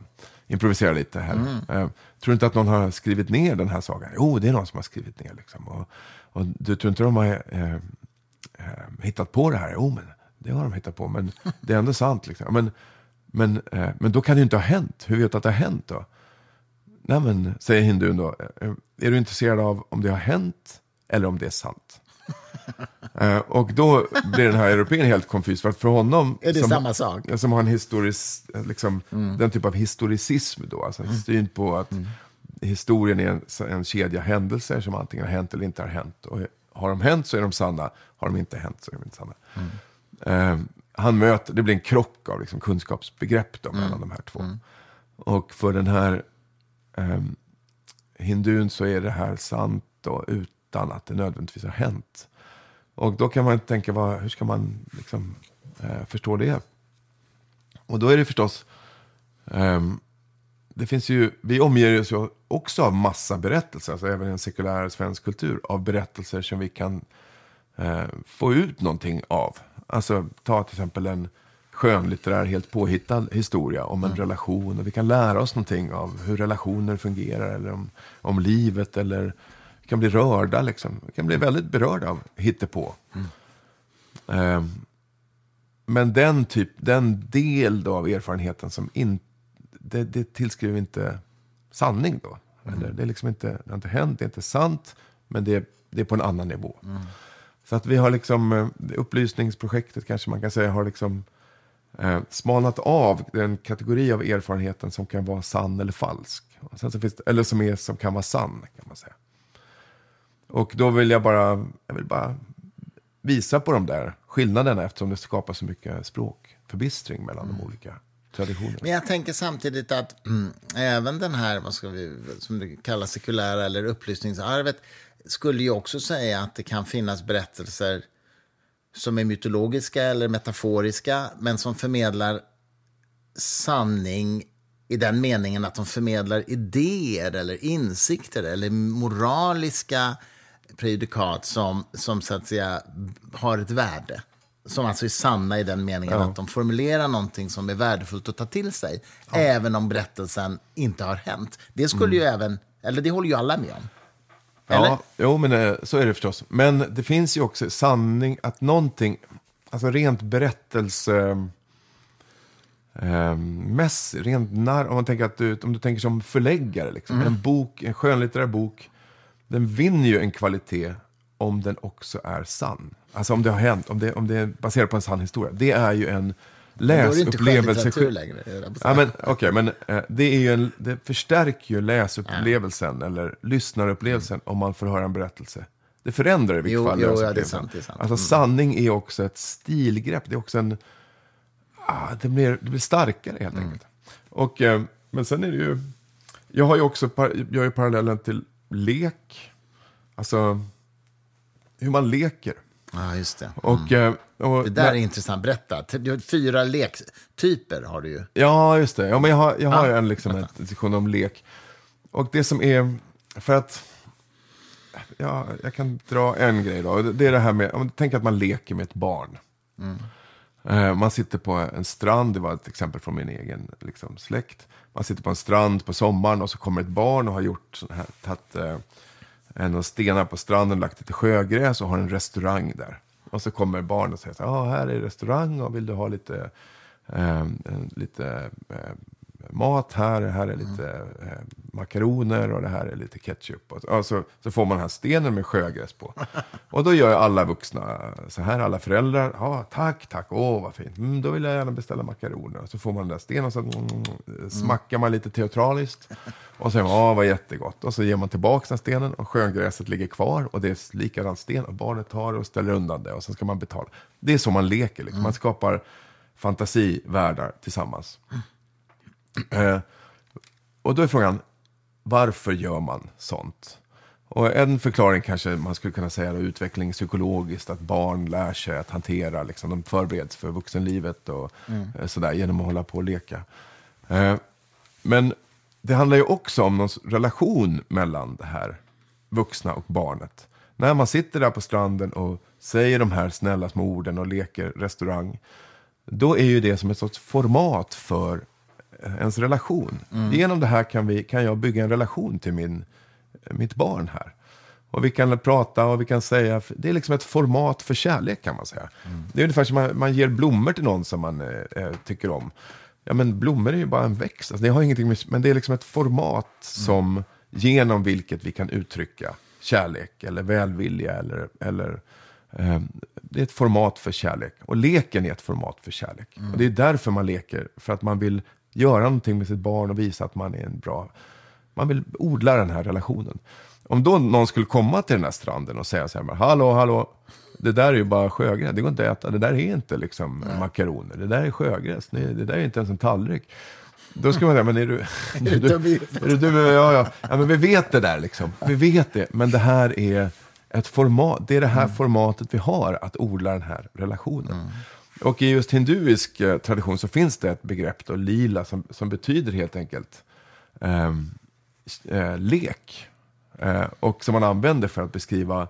improviserar lite här. Eh, tror du inte att någon har skrivit ner den här sagan? Jo, det är någon som har skrivit ner. Liksom. Och, och du tror inte de har eh, eh, hittat på det här? Jo, men det har de hittat på. Men det är ändå sant. Liksom. Men, men, eh, men då kan det ju inte ha hänt. Hur vet du att det har hänt då? Nej men, säger hindun då, eh, är du intresserad av om det har hänt eller om det är sant? Eh, och då blir den här europeen helt confused, för att för honom... Är det som, samma sak? Som har en historisk, liksom, Mm. den typ av historicism då, alltså en syn på att historien är en, en kedja händelser som antingen har hänt eller inte har hänt. Och har de hänt så är de sanna, har de inte hänt så är de inte sanna. Mm. Eh, han möter, det blir en krock av liksom kunskapsbegrepp då, mellan de här två. Och för den här um, hindun så är det här sant då, utan att det nödvändigtvis har hänt. Och då kan man tänka, vad, hur ska man liksom, eh, förstå det? Och då är det förstås, ehm, det finns ju, vi omger oss ju också av massa berättelser, alltså även i en sekulär svensk kultur, av berättelser som vi kan eh, få ut någonting av. Alltså ta till exempel en skönlitterär, helt påhittad historia om en relation. Och vi kan lära oss någonting av hur relationer fungerar, eller om, om livet, eller vi kan bli rörda, liksom. vi kan bli väldigt berörda av hittepå. Ehm, men den, typ, den del då av erfarenheten som inte, det, det tillskriver inte sanning då. Eller, det, är liksom inte, det har inte hänt, det är inte sant, men det, det är på en annan nivå. Så att vi har liksom, eh, upplysningsprojektet kanske man kan säga har liksom eh, smalnat av den kategori av erfarenheten som kan vara sann eller falsk. Och sen så finns det, eller som, är, som kan vara sann kan man säga. Och då vill jag bara, jag vill bara visa på de där skillnaderna eftersom det skapar så mycket språkförbistring mellan de olika traditionerna. Men jag tänker samtidigt att mm, även den här, vad ska vi, som du kallar sekulära eller upplysningsarvet, skulle ju också säga att det kan finnas berättelser som är mytologiska eller metaforiska, men som förmedlar sanning i den meningen att de förmedlar idéer eller insikter eller moraliska prejudikat som, som så att säga har ett värde. Som alltså är sanna i den meningen att de formulerar någonting som är värdefullt att ta till sig, även om berättelsen inte har hänt. Det skulle ju även, eller det håller ju alla med om. Eller? Ja, jo, men eh, så är det förstås. Men det finns ju också sanning att någonting, alltså rent berättelse... Eh, mess, rent narr, om man tänker att du, om du tänker som förläggare, liksom. en bok, en skönlitterär bok, den vinner ju en kvalitet om den också är sann. Alltså om det har hänt, om det, om det är baserat på en sann historia. Det är ju en läsupplevelse. skönlitteratur längre. Ja, men, okej, men eh, det, är ju en, det förstärker ju läsupplevelsen eller lyssnarupplevelsen om man får höra en berättelse. Det förändrar i vilket Jo, fall jo, ja, det är sant, det är sant. Alltså Mm. sanning är också ett stilgrepp. Det är också en... Ah, det, blir, det blir starkare helt Mm. enkelt. Och, eh, men sen är det ju... Jag har ju också par, jag har ju parallellen till lek. Alltså hur man leker. Ja, just det. Och, eh, och, Det där är intressant. Berätta. Du har fyra lektyper har du ju. Ja, just det. Ja, men jag har, jag har ju en liksom, en diskussion om lek. Och det som är, för att, ja, jag kan dra en grej då. Det är det här med, tänker att man leker med ett barn. Eh, Eh, man sitter på en strand, det var ett exempel från min egen liksom, släkt. Man sitter på en strand på sommaren och så kommer ett barn och har gjort sån här, tagit eh, en av stenar på stranden, lagt lite sjögräs och har en restaurang där. Och så kommer barnet och säger så här, ah, här är restaurang och vill du ha lite, eh, lite eh, mat här, här är lite eh, makaroner och det här är lite ketchup. Och, så- ja, så, så får man den här stenen med sjögräs på. Och då gör alla vuxna så här, alla föräldrar, ja tack, tack, åh vad fint, mm, då vill jag gärna beställa makaroner. Och så får man den där stenen och så mm, smackar man lite teatraliskt. Och så säger man, ja vad jättegott. Och så ger man tillbaka den stenen och sjögräset ligger kvar. Och det är likadant sten och barnet tar och ställer undan det och sen ska man betala. Det är så man leker, liksom. man skapar fantasivärldar tillsammans. Eh, och då är frågan, varför gör man sånt? Och en förklaring kanske man skulle kunna säga är utveckling psykologiskt, att barn lär sig att hantera, liksom, de förbereds för vuxenlivet och eh, sådär genom att hålla på och leka. Eh, men det handlar ju också om någon relation mellan det här vuxna och barnet. När man sitter där på stranden och säger de här snälla små orden och leker restaurang, då är ju det som ett sorts format för ens relation. Genom det här kan, vi, kan jag bygga en relation till min, mitt barn här. Och vi kan prata och vi kan säga, det är liksom ett format för kärlek kan man säga. Det är ungefär som man, man ger blommor till någon som man eh, eh, tycker om. Ja men blommor är ju bara en växt, alltså, det har ingenting med, men det är liksom ett format som genom vilket vi kan uttrycka kärlek eller välvilja eller, eller eh, det är ett format för kärlek. Och leken är ett format för kärlek. Och det är därför man leker, för att man vill göra någonting med sitt barn och visa att man är en bra, man vill odla den här relationen. Om då någon skulle komma till den här stranden och säga så här, hallå, hallå, det där är ju bara sjögräs, det går inte att äta, det där är inte liksom makaroner, det där är sjögräs, det, där är inte ens en tallrik. Då ska man säga, men är du... är du är du huvudet? Ja, ja. ja, men vi vet det där liksom. Vi vet det, men det här är ett format, det är det här formatet vi har att odla den här relationen. Och i just hinduisk eh, tradition så finns det ett begrepp då, lila, som, som betyder helt enkelt ehm, eh, lek. Eh, och som man använder för att beskriva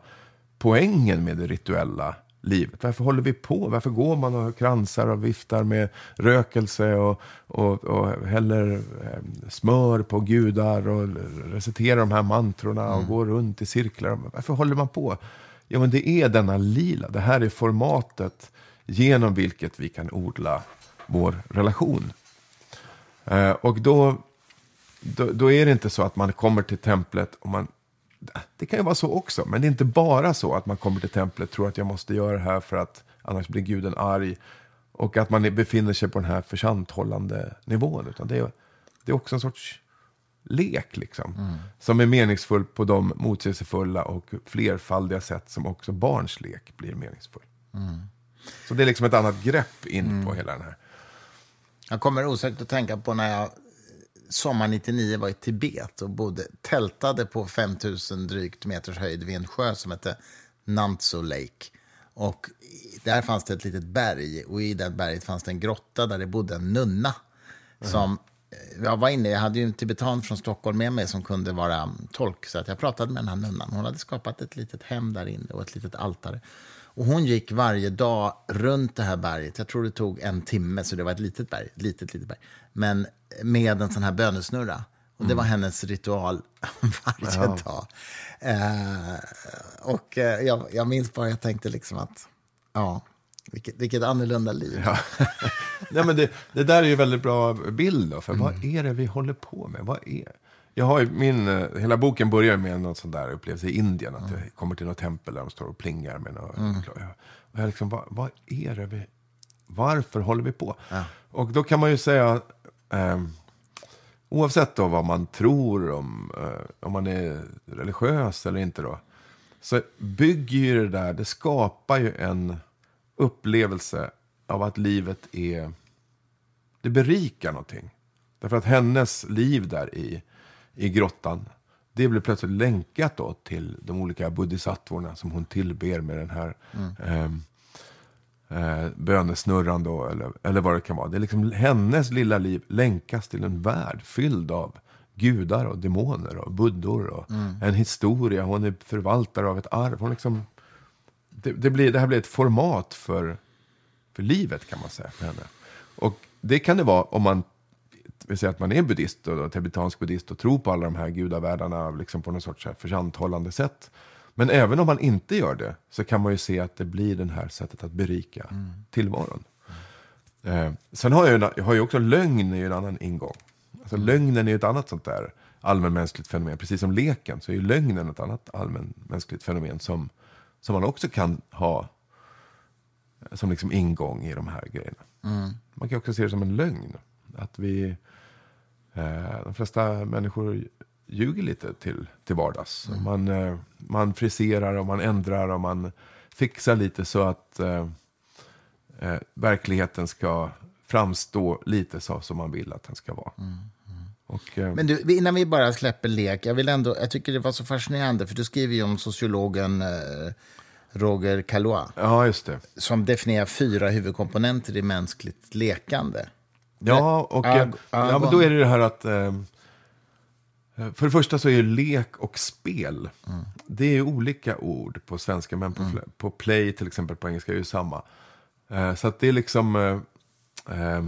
poängen med det rituella livet. Varför håller vi på? Varför går man och kransar och viftar med rökelse och, och, och häller eh, smör på gudar och reciterar de här mantrorna och går runt i cirklar? Varför håller man på? Ja, men det är denna lila. Det här är formatet genom vilket vi kan odla vår relation. Eh, och då, då, då är det inte så att man kommer till templet och man... Det kan ju vara så också, men det är inte bara så att man kommer till templet och tror att jag måste göra det här för att annars blir guden arg. Och att man befinner sig på den här försanthållande nivån. Utan det är, det är också en sorts lek liksom. Som är meningsfull på de motsägelsefulla och flerfaldiga sätt som också barns lek blir meningsfull. Så det är liksom ett annat grepp in på hela den här. Jag kommer osökt att tänka på när jag sommar 99 var i Tibet och bodde, tältade på 5000 drygt meters höjd vid en sjö som hette Nantso Lake. Och där fanns det ett litet berg och i det berget fanns det en grotta där det bodde en nunna. Som, eh, jag var inne, jag hade ju en tibetan från Stockholm med mig som kunde vara mm, tolk. Så att jag pratade med den här nunnan. Hon hade skapat ett litet hem där inne och ett litet altare. Och hon gick varje dag runt det här berget. Jag tror det tog en timme, så det var ett litet berg. Litet, litet berg. Men med en sån här bönesnurra. Och det var hennes ritual varje dag. Eh, och eh, jag, jag minns bara, jag tänkte liksom att, ja, vilket, vilket annorlunda liv. Ja. Nej, men det, det där är ju väldigt bra bild. Då, för Vad är det vi håller på med? Vad är... Jag har ju min, eh, hela boken börjar med någon sån där upplevelse i Indien. Att jag kommer till något tempel där de står och plingar med något. Och jag liksom, vad, vad är det vi... Varför håller vi på? Och då kan man ju säga... ehm, oavsett då vad man tror om, eh, om man är religiös eller inte då. Så bygger ju det där, det skapar ju en upplevelse av att livet är, det berikar någonting. Därför att hennes liv där i, i grottan, det blir plötsligt länkat då till de olika bodhisattvorna som hon tillber med den här ehm, eh, bönesnurran då, eller, eller vad det kan vara. Det är liksom hennes lilla liv länkas till en värld fylld av gudar och demoner och buddor och en historia. Hon är förvaltare av ett arv. Hon liksom, det, det, blir, det här blir ett format för, för livet kan man säga för henne. Och det kan det vara om man vill säga att man är buddhist och tibetansk buddhist och tror på alla de här gudavärldarna liksom på något sorts försanthållande sätt. Men även om man inte gör det så kan man ju se att det blir det här sättet att berika tillvaron. Eh, sen har jag, ju, jag har ju också lögn är en annan ingång. Alltså lögnen är ett annat sånt där allmänmänskligt fenomen. Precis som leken så är ju lögnen ett annat allmänmänskligt fenomen som, som man också kan ha eh, som liksom ingång i de här grejerna. Man kan också se det som en lögn. Att vi, de flesta människor ljuger lite till, till vardags. Man, eh, man friserar och man ändrar och man fixar lite så att eh, eh, verkligheten ska framstå lite så som man vill att den ska vara. Och, eh, Men du, innan vi bara släpper lek, jag, vill ändå, jag tycker det var så fascinerande, för du skriver ju om sociologen eh, Roger Calois, ja, just det. som definierar fyra huvudkomponenter i mänskligt lekande. Ja, och Ja, eh, ja, men då är det det här att... Eh, för det första så är lek och spel, det är olika ord på svenska, men på, fl- på play till exempel på engelska är ju samma. Eh, så att det är liksom... Eh, eh,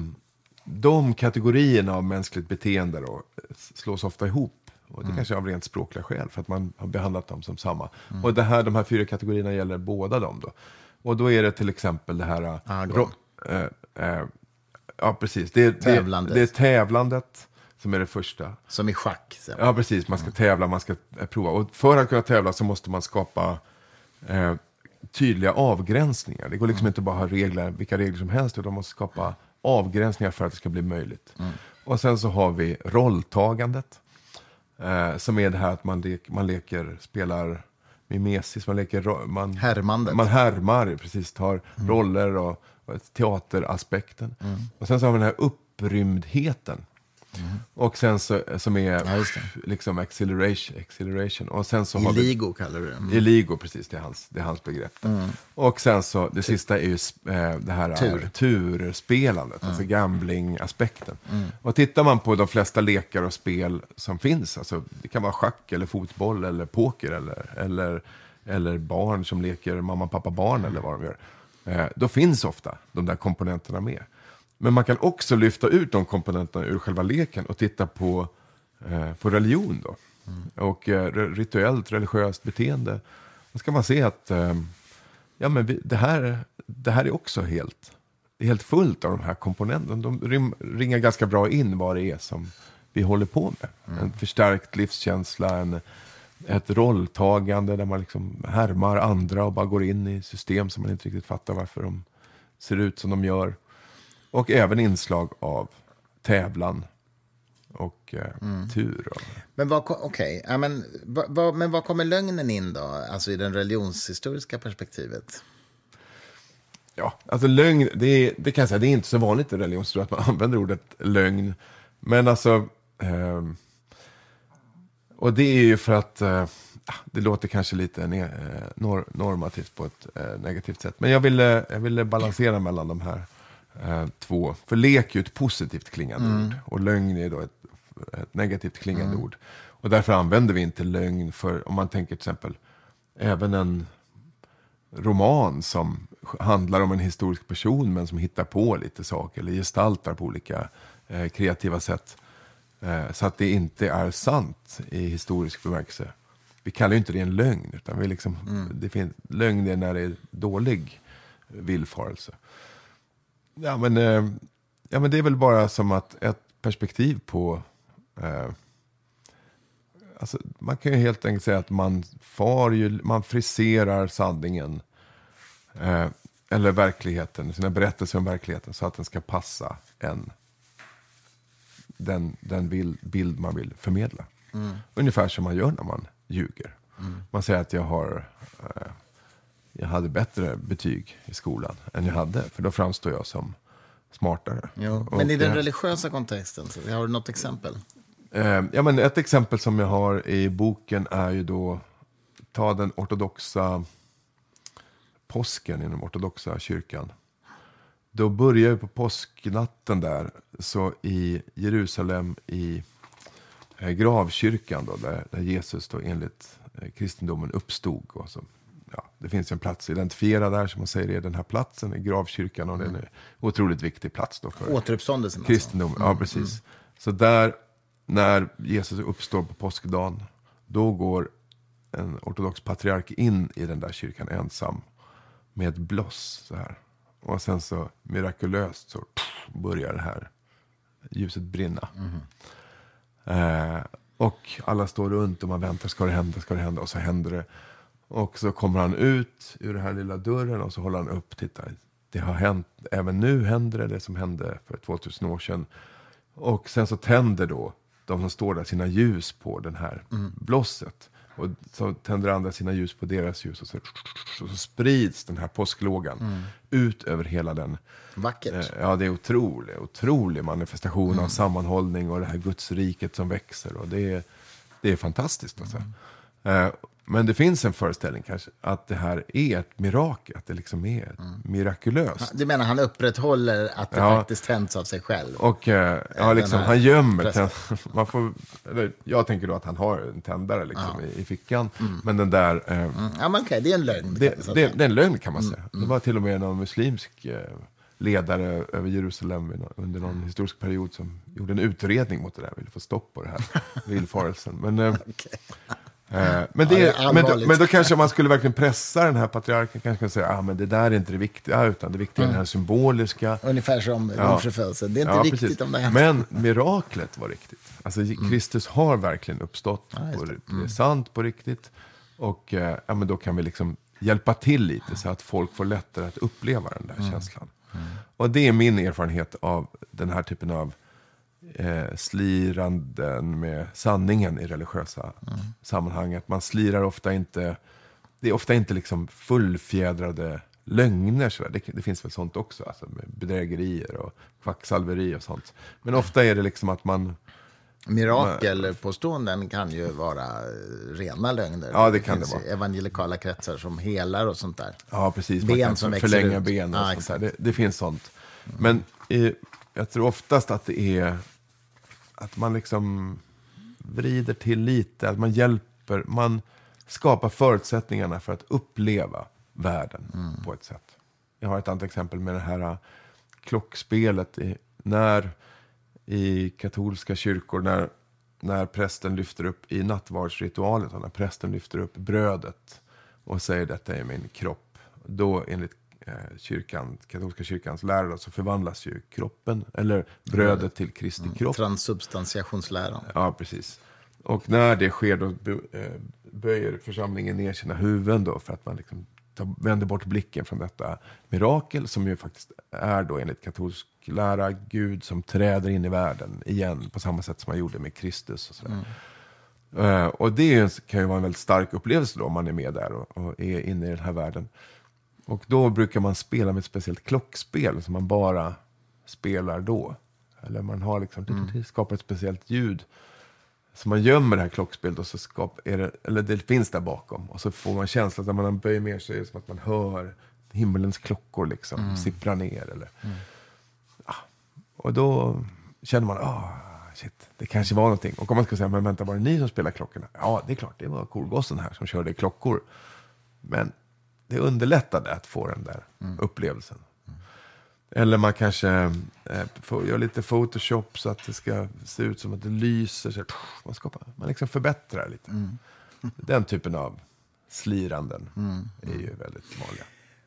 de kategorierna av mänskligt beteende då, eh, slås ofta ihop. Och det kanske är av rent språkliga skäl, för att man har behandlat dem som samma. Och det här, de här fyra kategorierna gäller båda dem. Då. Och då är det till exempel det här... Ro- eh, eh, ja, precis. Det, det, Tävlandet. det är tävlandet som är det första. Som i schack. Så. Ja, precis. Man ska tävla, man ska eh, prova. Och för att kunna tävla så måste man skapa eh, tydliga avgränsningar. Det går liksom inte bara att ha regler, vilka regler som helst, utan man måste skapa avgränsningar för att det ska bli möjligt. Och sen så har vi rolltagandet. Eh, som är det här att man, lek, man leker, spelar mimesis, man leker... Man, Härmandet. Man härmar, precis, tar roller och, teateraspekten. Och sen så har vi den här upprymdheten. Och sen så, som är Ja, liksom acceleration, acceleration. Och sen så har vi... Kallar du det. Mm. Iligo, precis. Det är hans, det är hans begrepp. Och sen så, det sista är ju eh, det här Tur. turspelandet, alltså gambling-aspekten. Och tittar man på de flesta lekar och spel som finns, alltså det kan vara schack eller fotboll eller poker eller, eller, eller barn som leker mamma, pappa, barn eller vad de gör. Eh, då finns ofta de där komponenterna med. Men man kan också lyfta ut de komponenterna ur själva leken och titta på, eh, på religion då. Och eh, rituellt religiöst beteende. Då ska man se att ja, men vi, det, här, det här är också helt, helt fullt av de här komponenterna. De rim, ringar ganska bra in vad det är som vi håller på med. En förstärkt livskänsla, en, ett rolltagande där man liksom härmar andra och bara går in i system som man inte riktigt fattar varför de ser ut som de gör. Och även inslag av tävlan och eh, tur. Och, Men vad, okej, ja, men, vad, vad, men vad kommer lögnen in då, alltså i det religionshistoriska perspektivet? Ja, alltså lögn, det, är, det kan jag säga, det är inte så vanligt i religionshistoria att man använder ordet lögn. Men alltså, ehm, och det är ju för att eh, det låter kanske lite ne, eh, nor, normativt på ett eh, negativt sätt. Men jag ville, jag ville balansera mellan de här eh, två. För lek är ju ett positivt klingande ord och lögn är då ett, ett negativt klingande ord. Och därför använder vi inte lögn för, om man tänker till exempel, även en roman som handlar om en historisk person men som hittar på lite saker eller gestaltar på olika eh, kreativa sätt. Eh, så att det inte är sant i historisk bemärkelse. Vi kallar ju inte det en lögn, utan vi liksom, det finns, lögn är när det är dålig villfarelse. Ja men, eh, ja, men det är väl bara som att ett perspektiv på... Eh, alltså, man kan ju helt enkelt säga att man, far ju, man friserar sanningen. Eh, eller verkligheten, sina berättelser om verkligheten så att den ska passa en. Den, den bild, bild man vill förmedla. Ungefär som man gör när man ljuger. Man säger att jag har... Eh, jag hade bättre betyg i skolan än jag hade. För då framstår jag som smartare. Jo. Men i den det- religiösa kontexten, har du något exempel? Eh, ja, men ett exempel som jag har i boken är ju då, ta den ortodoxa påsken inom ortodoxa kyrkan. Då börjar ju på påsknatten där, så i Jerusalem i eh, gravkyrkan då, där, där Jesus då enligt eh, kristendomen uppstod. Och så, ja, det finns en plats identifierad där som man säger är den här platsen i gravkyrkan och den är en otroligt viktig plats då för Återuppståndelsen alltså. Kristendom, ja precis. Så där, när Jesus uppstår på påskdagen, då går en ortodox patriark in i den där kyrkan ensam med ett bloss så här. Och sen så mirakulöst så pff, börjar det här ljuset brinna. Eh, och alla står runt och man väntar, ska det hända, ska det hända? Och så händer det. Och så kommer han ut ur den här lilla dörren och så håller han upp, titta, det har hänt, även nu händer det, det som hände för 2000 år sedan. Och sen så tänder då de som står där sina ljus på den här blosset. Och så tänder andra sina ljus på deras ljus och så, och så sprids den här påsklågan ut över hela den Vackert. Eh, Ja, det är otrolig, otrolig manifestation av sammanhållning och det här gudsriket som växer. Och det, är, det är fantastiskt. Alltså. Eh, Men det finns en föreställning kanske att det här är ett mirakel, att det liksom är mirakulöst. Du menar han upprätthåller att det Ja. faktiskt tänds av sig själv? Och eh, ja, Den liksom, han gömmer tänd- man får, eller, Jag tänker då att han har en tändare liksom, i, i fickan. Men den där, eh, Mm. Ja, men okej, det är en lögn. det, säga. det, det är en lögn kan man säga. Det var till och med någon muslimsk eh, ledare över Jerusalem under någon historisk period som gjorde en utredning mot det där, ville få stopp på det här villfarelsen. Men, eh, eh, men, det, Ja, det men, då, men då kanske man skulle verkligen pressa den här patriarken, kanske säga ah, men det där är inte det viktiga, utan det viktiga är det här symboliska. Ungefär som Ja. jungfrufödelsen. Det är inte viktigt precis. om det händer. Men miraklet var riktigt. Alltså, Kristus har verkligen uppstått. Mm. Ja, på, det. Mm. är sant på riktigt. Och eh, ja, men då kan vi liksom hjälpa till lite så att folk får lättare att uppleva den där Mm. känslan. Och det är min erfarenhet av den här typen av eh, sliranden med sanningen i religiösa Mm. sammanhang. Att man slirar ofta inte, det är ofta inte liksom fullfjädrade lögner. Så det, det finns väl sånt också, alltså med bedrägerier och kvacksalveri och sånt. Men ofta är det liksom att man, Mirakelpåståenden kan ju vara rena lögner. Ja, det kan finns det vara. evangelikala kretsar som helar och sånt där. ja precis, Ben man kan som förlänga ut. ben och Ja, sånt. Det, det finns sånt. Men eh, jag tror oftast att det är att man liksom vrider till lite, att man hjälper, man skapar förutsättningarna för att uppleva världen Mm. på ett sätt. Jag har ett annat exempel med det här äh, klockspelet. I, när i katolska kyrkor, när, när prästen lyfter upp i nattvardsritualet, och när prästen lyfter upp brödet och säger detta är min kropp. Då enligt kyrkan, katolska kyrkans lära så förvandlas ju kroppen, eller brödet till Kristi kropp. Transsubstantiationsläran. Ja, precis. Och när det sker då eh, böjer församlingen ner sina huvuden då för att man liksom tar, vänder bort blicken från detta mirakel som ju faktiskt är då enligt katolsk lära Gud som träder in i världen igen på samma sätt som han gjorde med Kristus och sådär. Eh, och det kan ju vara en väldigt stark upplevelse då om man är med där och, och är inne i den här världen. Och då brukar man spela med ett speciellt klockspel som man bara spelar då. Eller man har liksom, skapar ett speciellt ljud. Så man gömmer det här klockspelet och så skap, det, eller det finns där bakom. Och så får man känslan att när man böjer ner sig som att man hör himmelens klockor liksom sippra ner. Eller, ja. Och då känner man, ah, shit, det kanske var någonting. Och om man ska säga, men vänta, var det ni som spelade klockorna? Ja, det är klart, det var korgossen här som körde klockor. Men det underlättade att få den där upplevelsen. Eller man kanske eh, får göra lite photoshop så att det ska se ut som att det lyser. Så, pff, man, skapar, man liksom förbättrar lite. Den typen av sliranden är ju väldigt vanliga.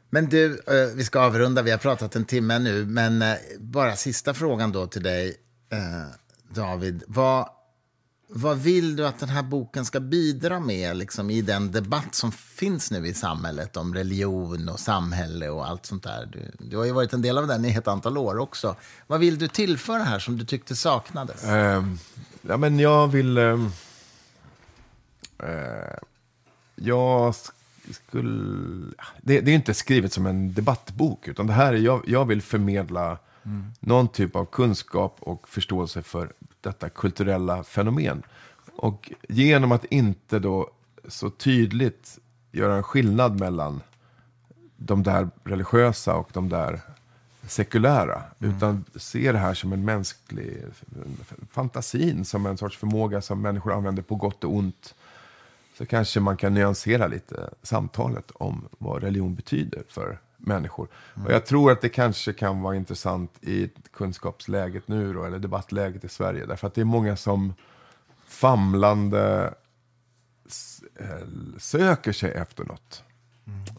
Men du, eh, vi ska avrunda. Vi har pratat en timme nu. Men eh, bara sista frågan då till dig, eh, David. Vad, vad vill du att den här boken ska bidra med liksom, i den debatt som finns nu i samhället om religion och samhälle och allt sånt där? Du, du har ju varit en del av den i ett antal år också. Vad vill du tillföra här som du tyckte saknades? Ehm, ja, men jag vill... eh, jag sk- skulle... Det, det är inte skrivet som en debattbok, utan det här är, jag, jag vill förmedla någon typ av kunskap och förståelse för detta kulturella fenomen. Och genom att inte då så tydligt göra en skillnad mellan de där religiösa och de där sekulära. Utan se det här som en mänsklig fantasin, som en sorts förmåga som människor använder på gott och ont. Så kanske man kan nyansera lite samtalet om vad religion betyder för människor. Och jag tror att det kanske kan vara intressant i kunskapsläget nu då, eller debattläget i Sverige. Därför att det är många som famlande eh, söker sig efter något.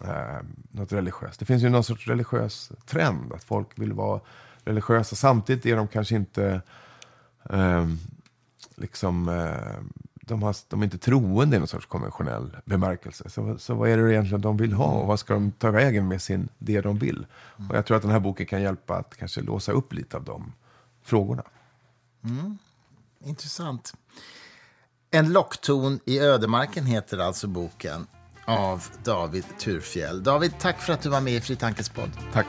Eh, något religiöst. Det finns ju någon sorts religiös trend, att folk vill vara religiösa. Samtidigt är de kanske inte eh, liksom, eh, de, har, de är inte troende i någon sorts konventionell bemärkelse. Så, så vad är det egentligen de vill ha och vad ska de ta vägen med sin, det de vill? Och jag tror att den här boken kan hjälpa att kanske låsa upp lite av de frågorna. Intressant. En lockton i ödemarken heter alltså boken av David Turfjell. David, tack för att du var med i Fritankes podd. Tack.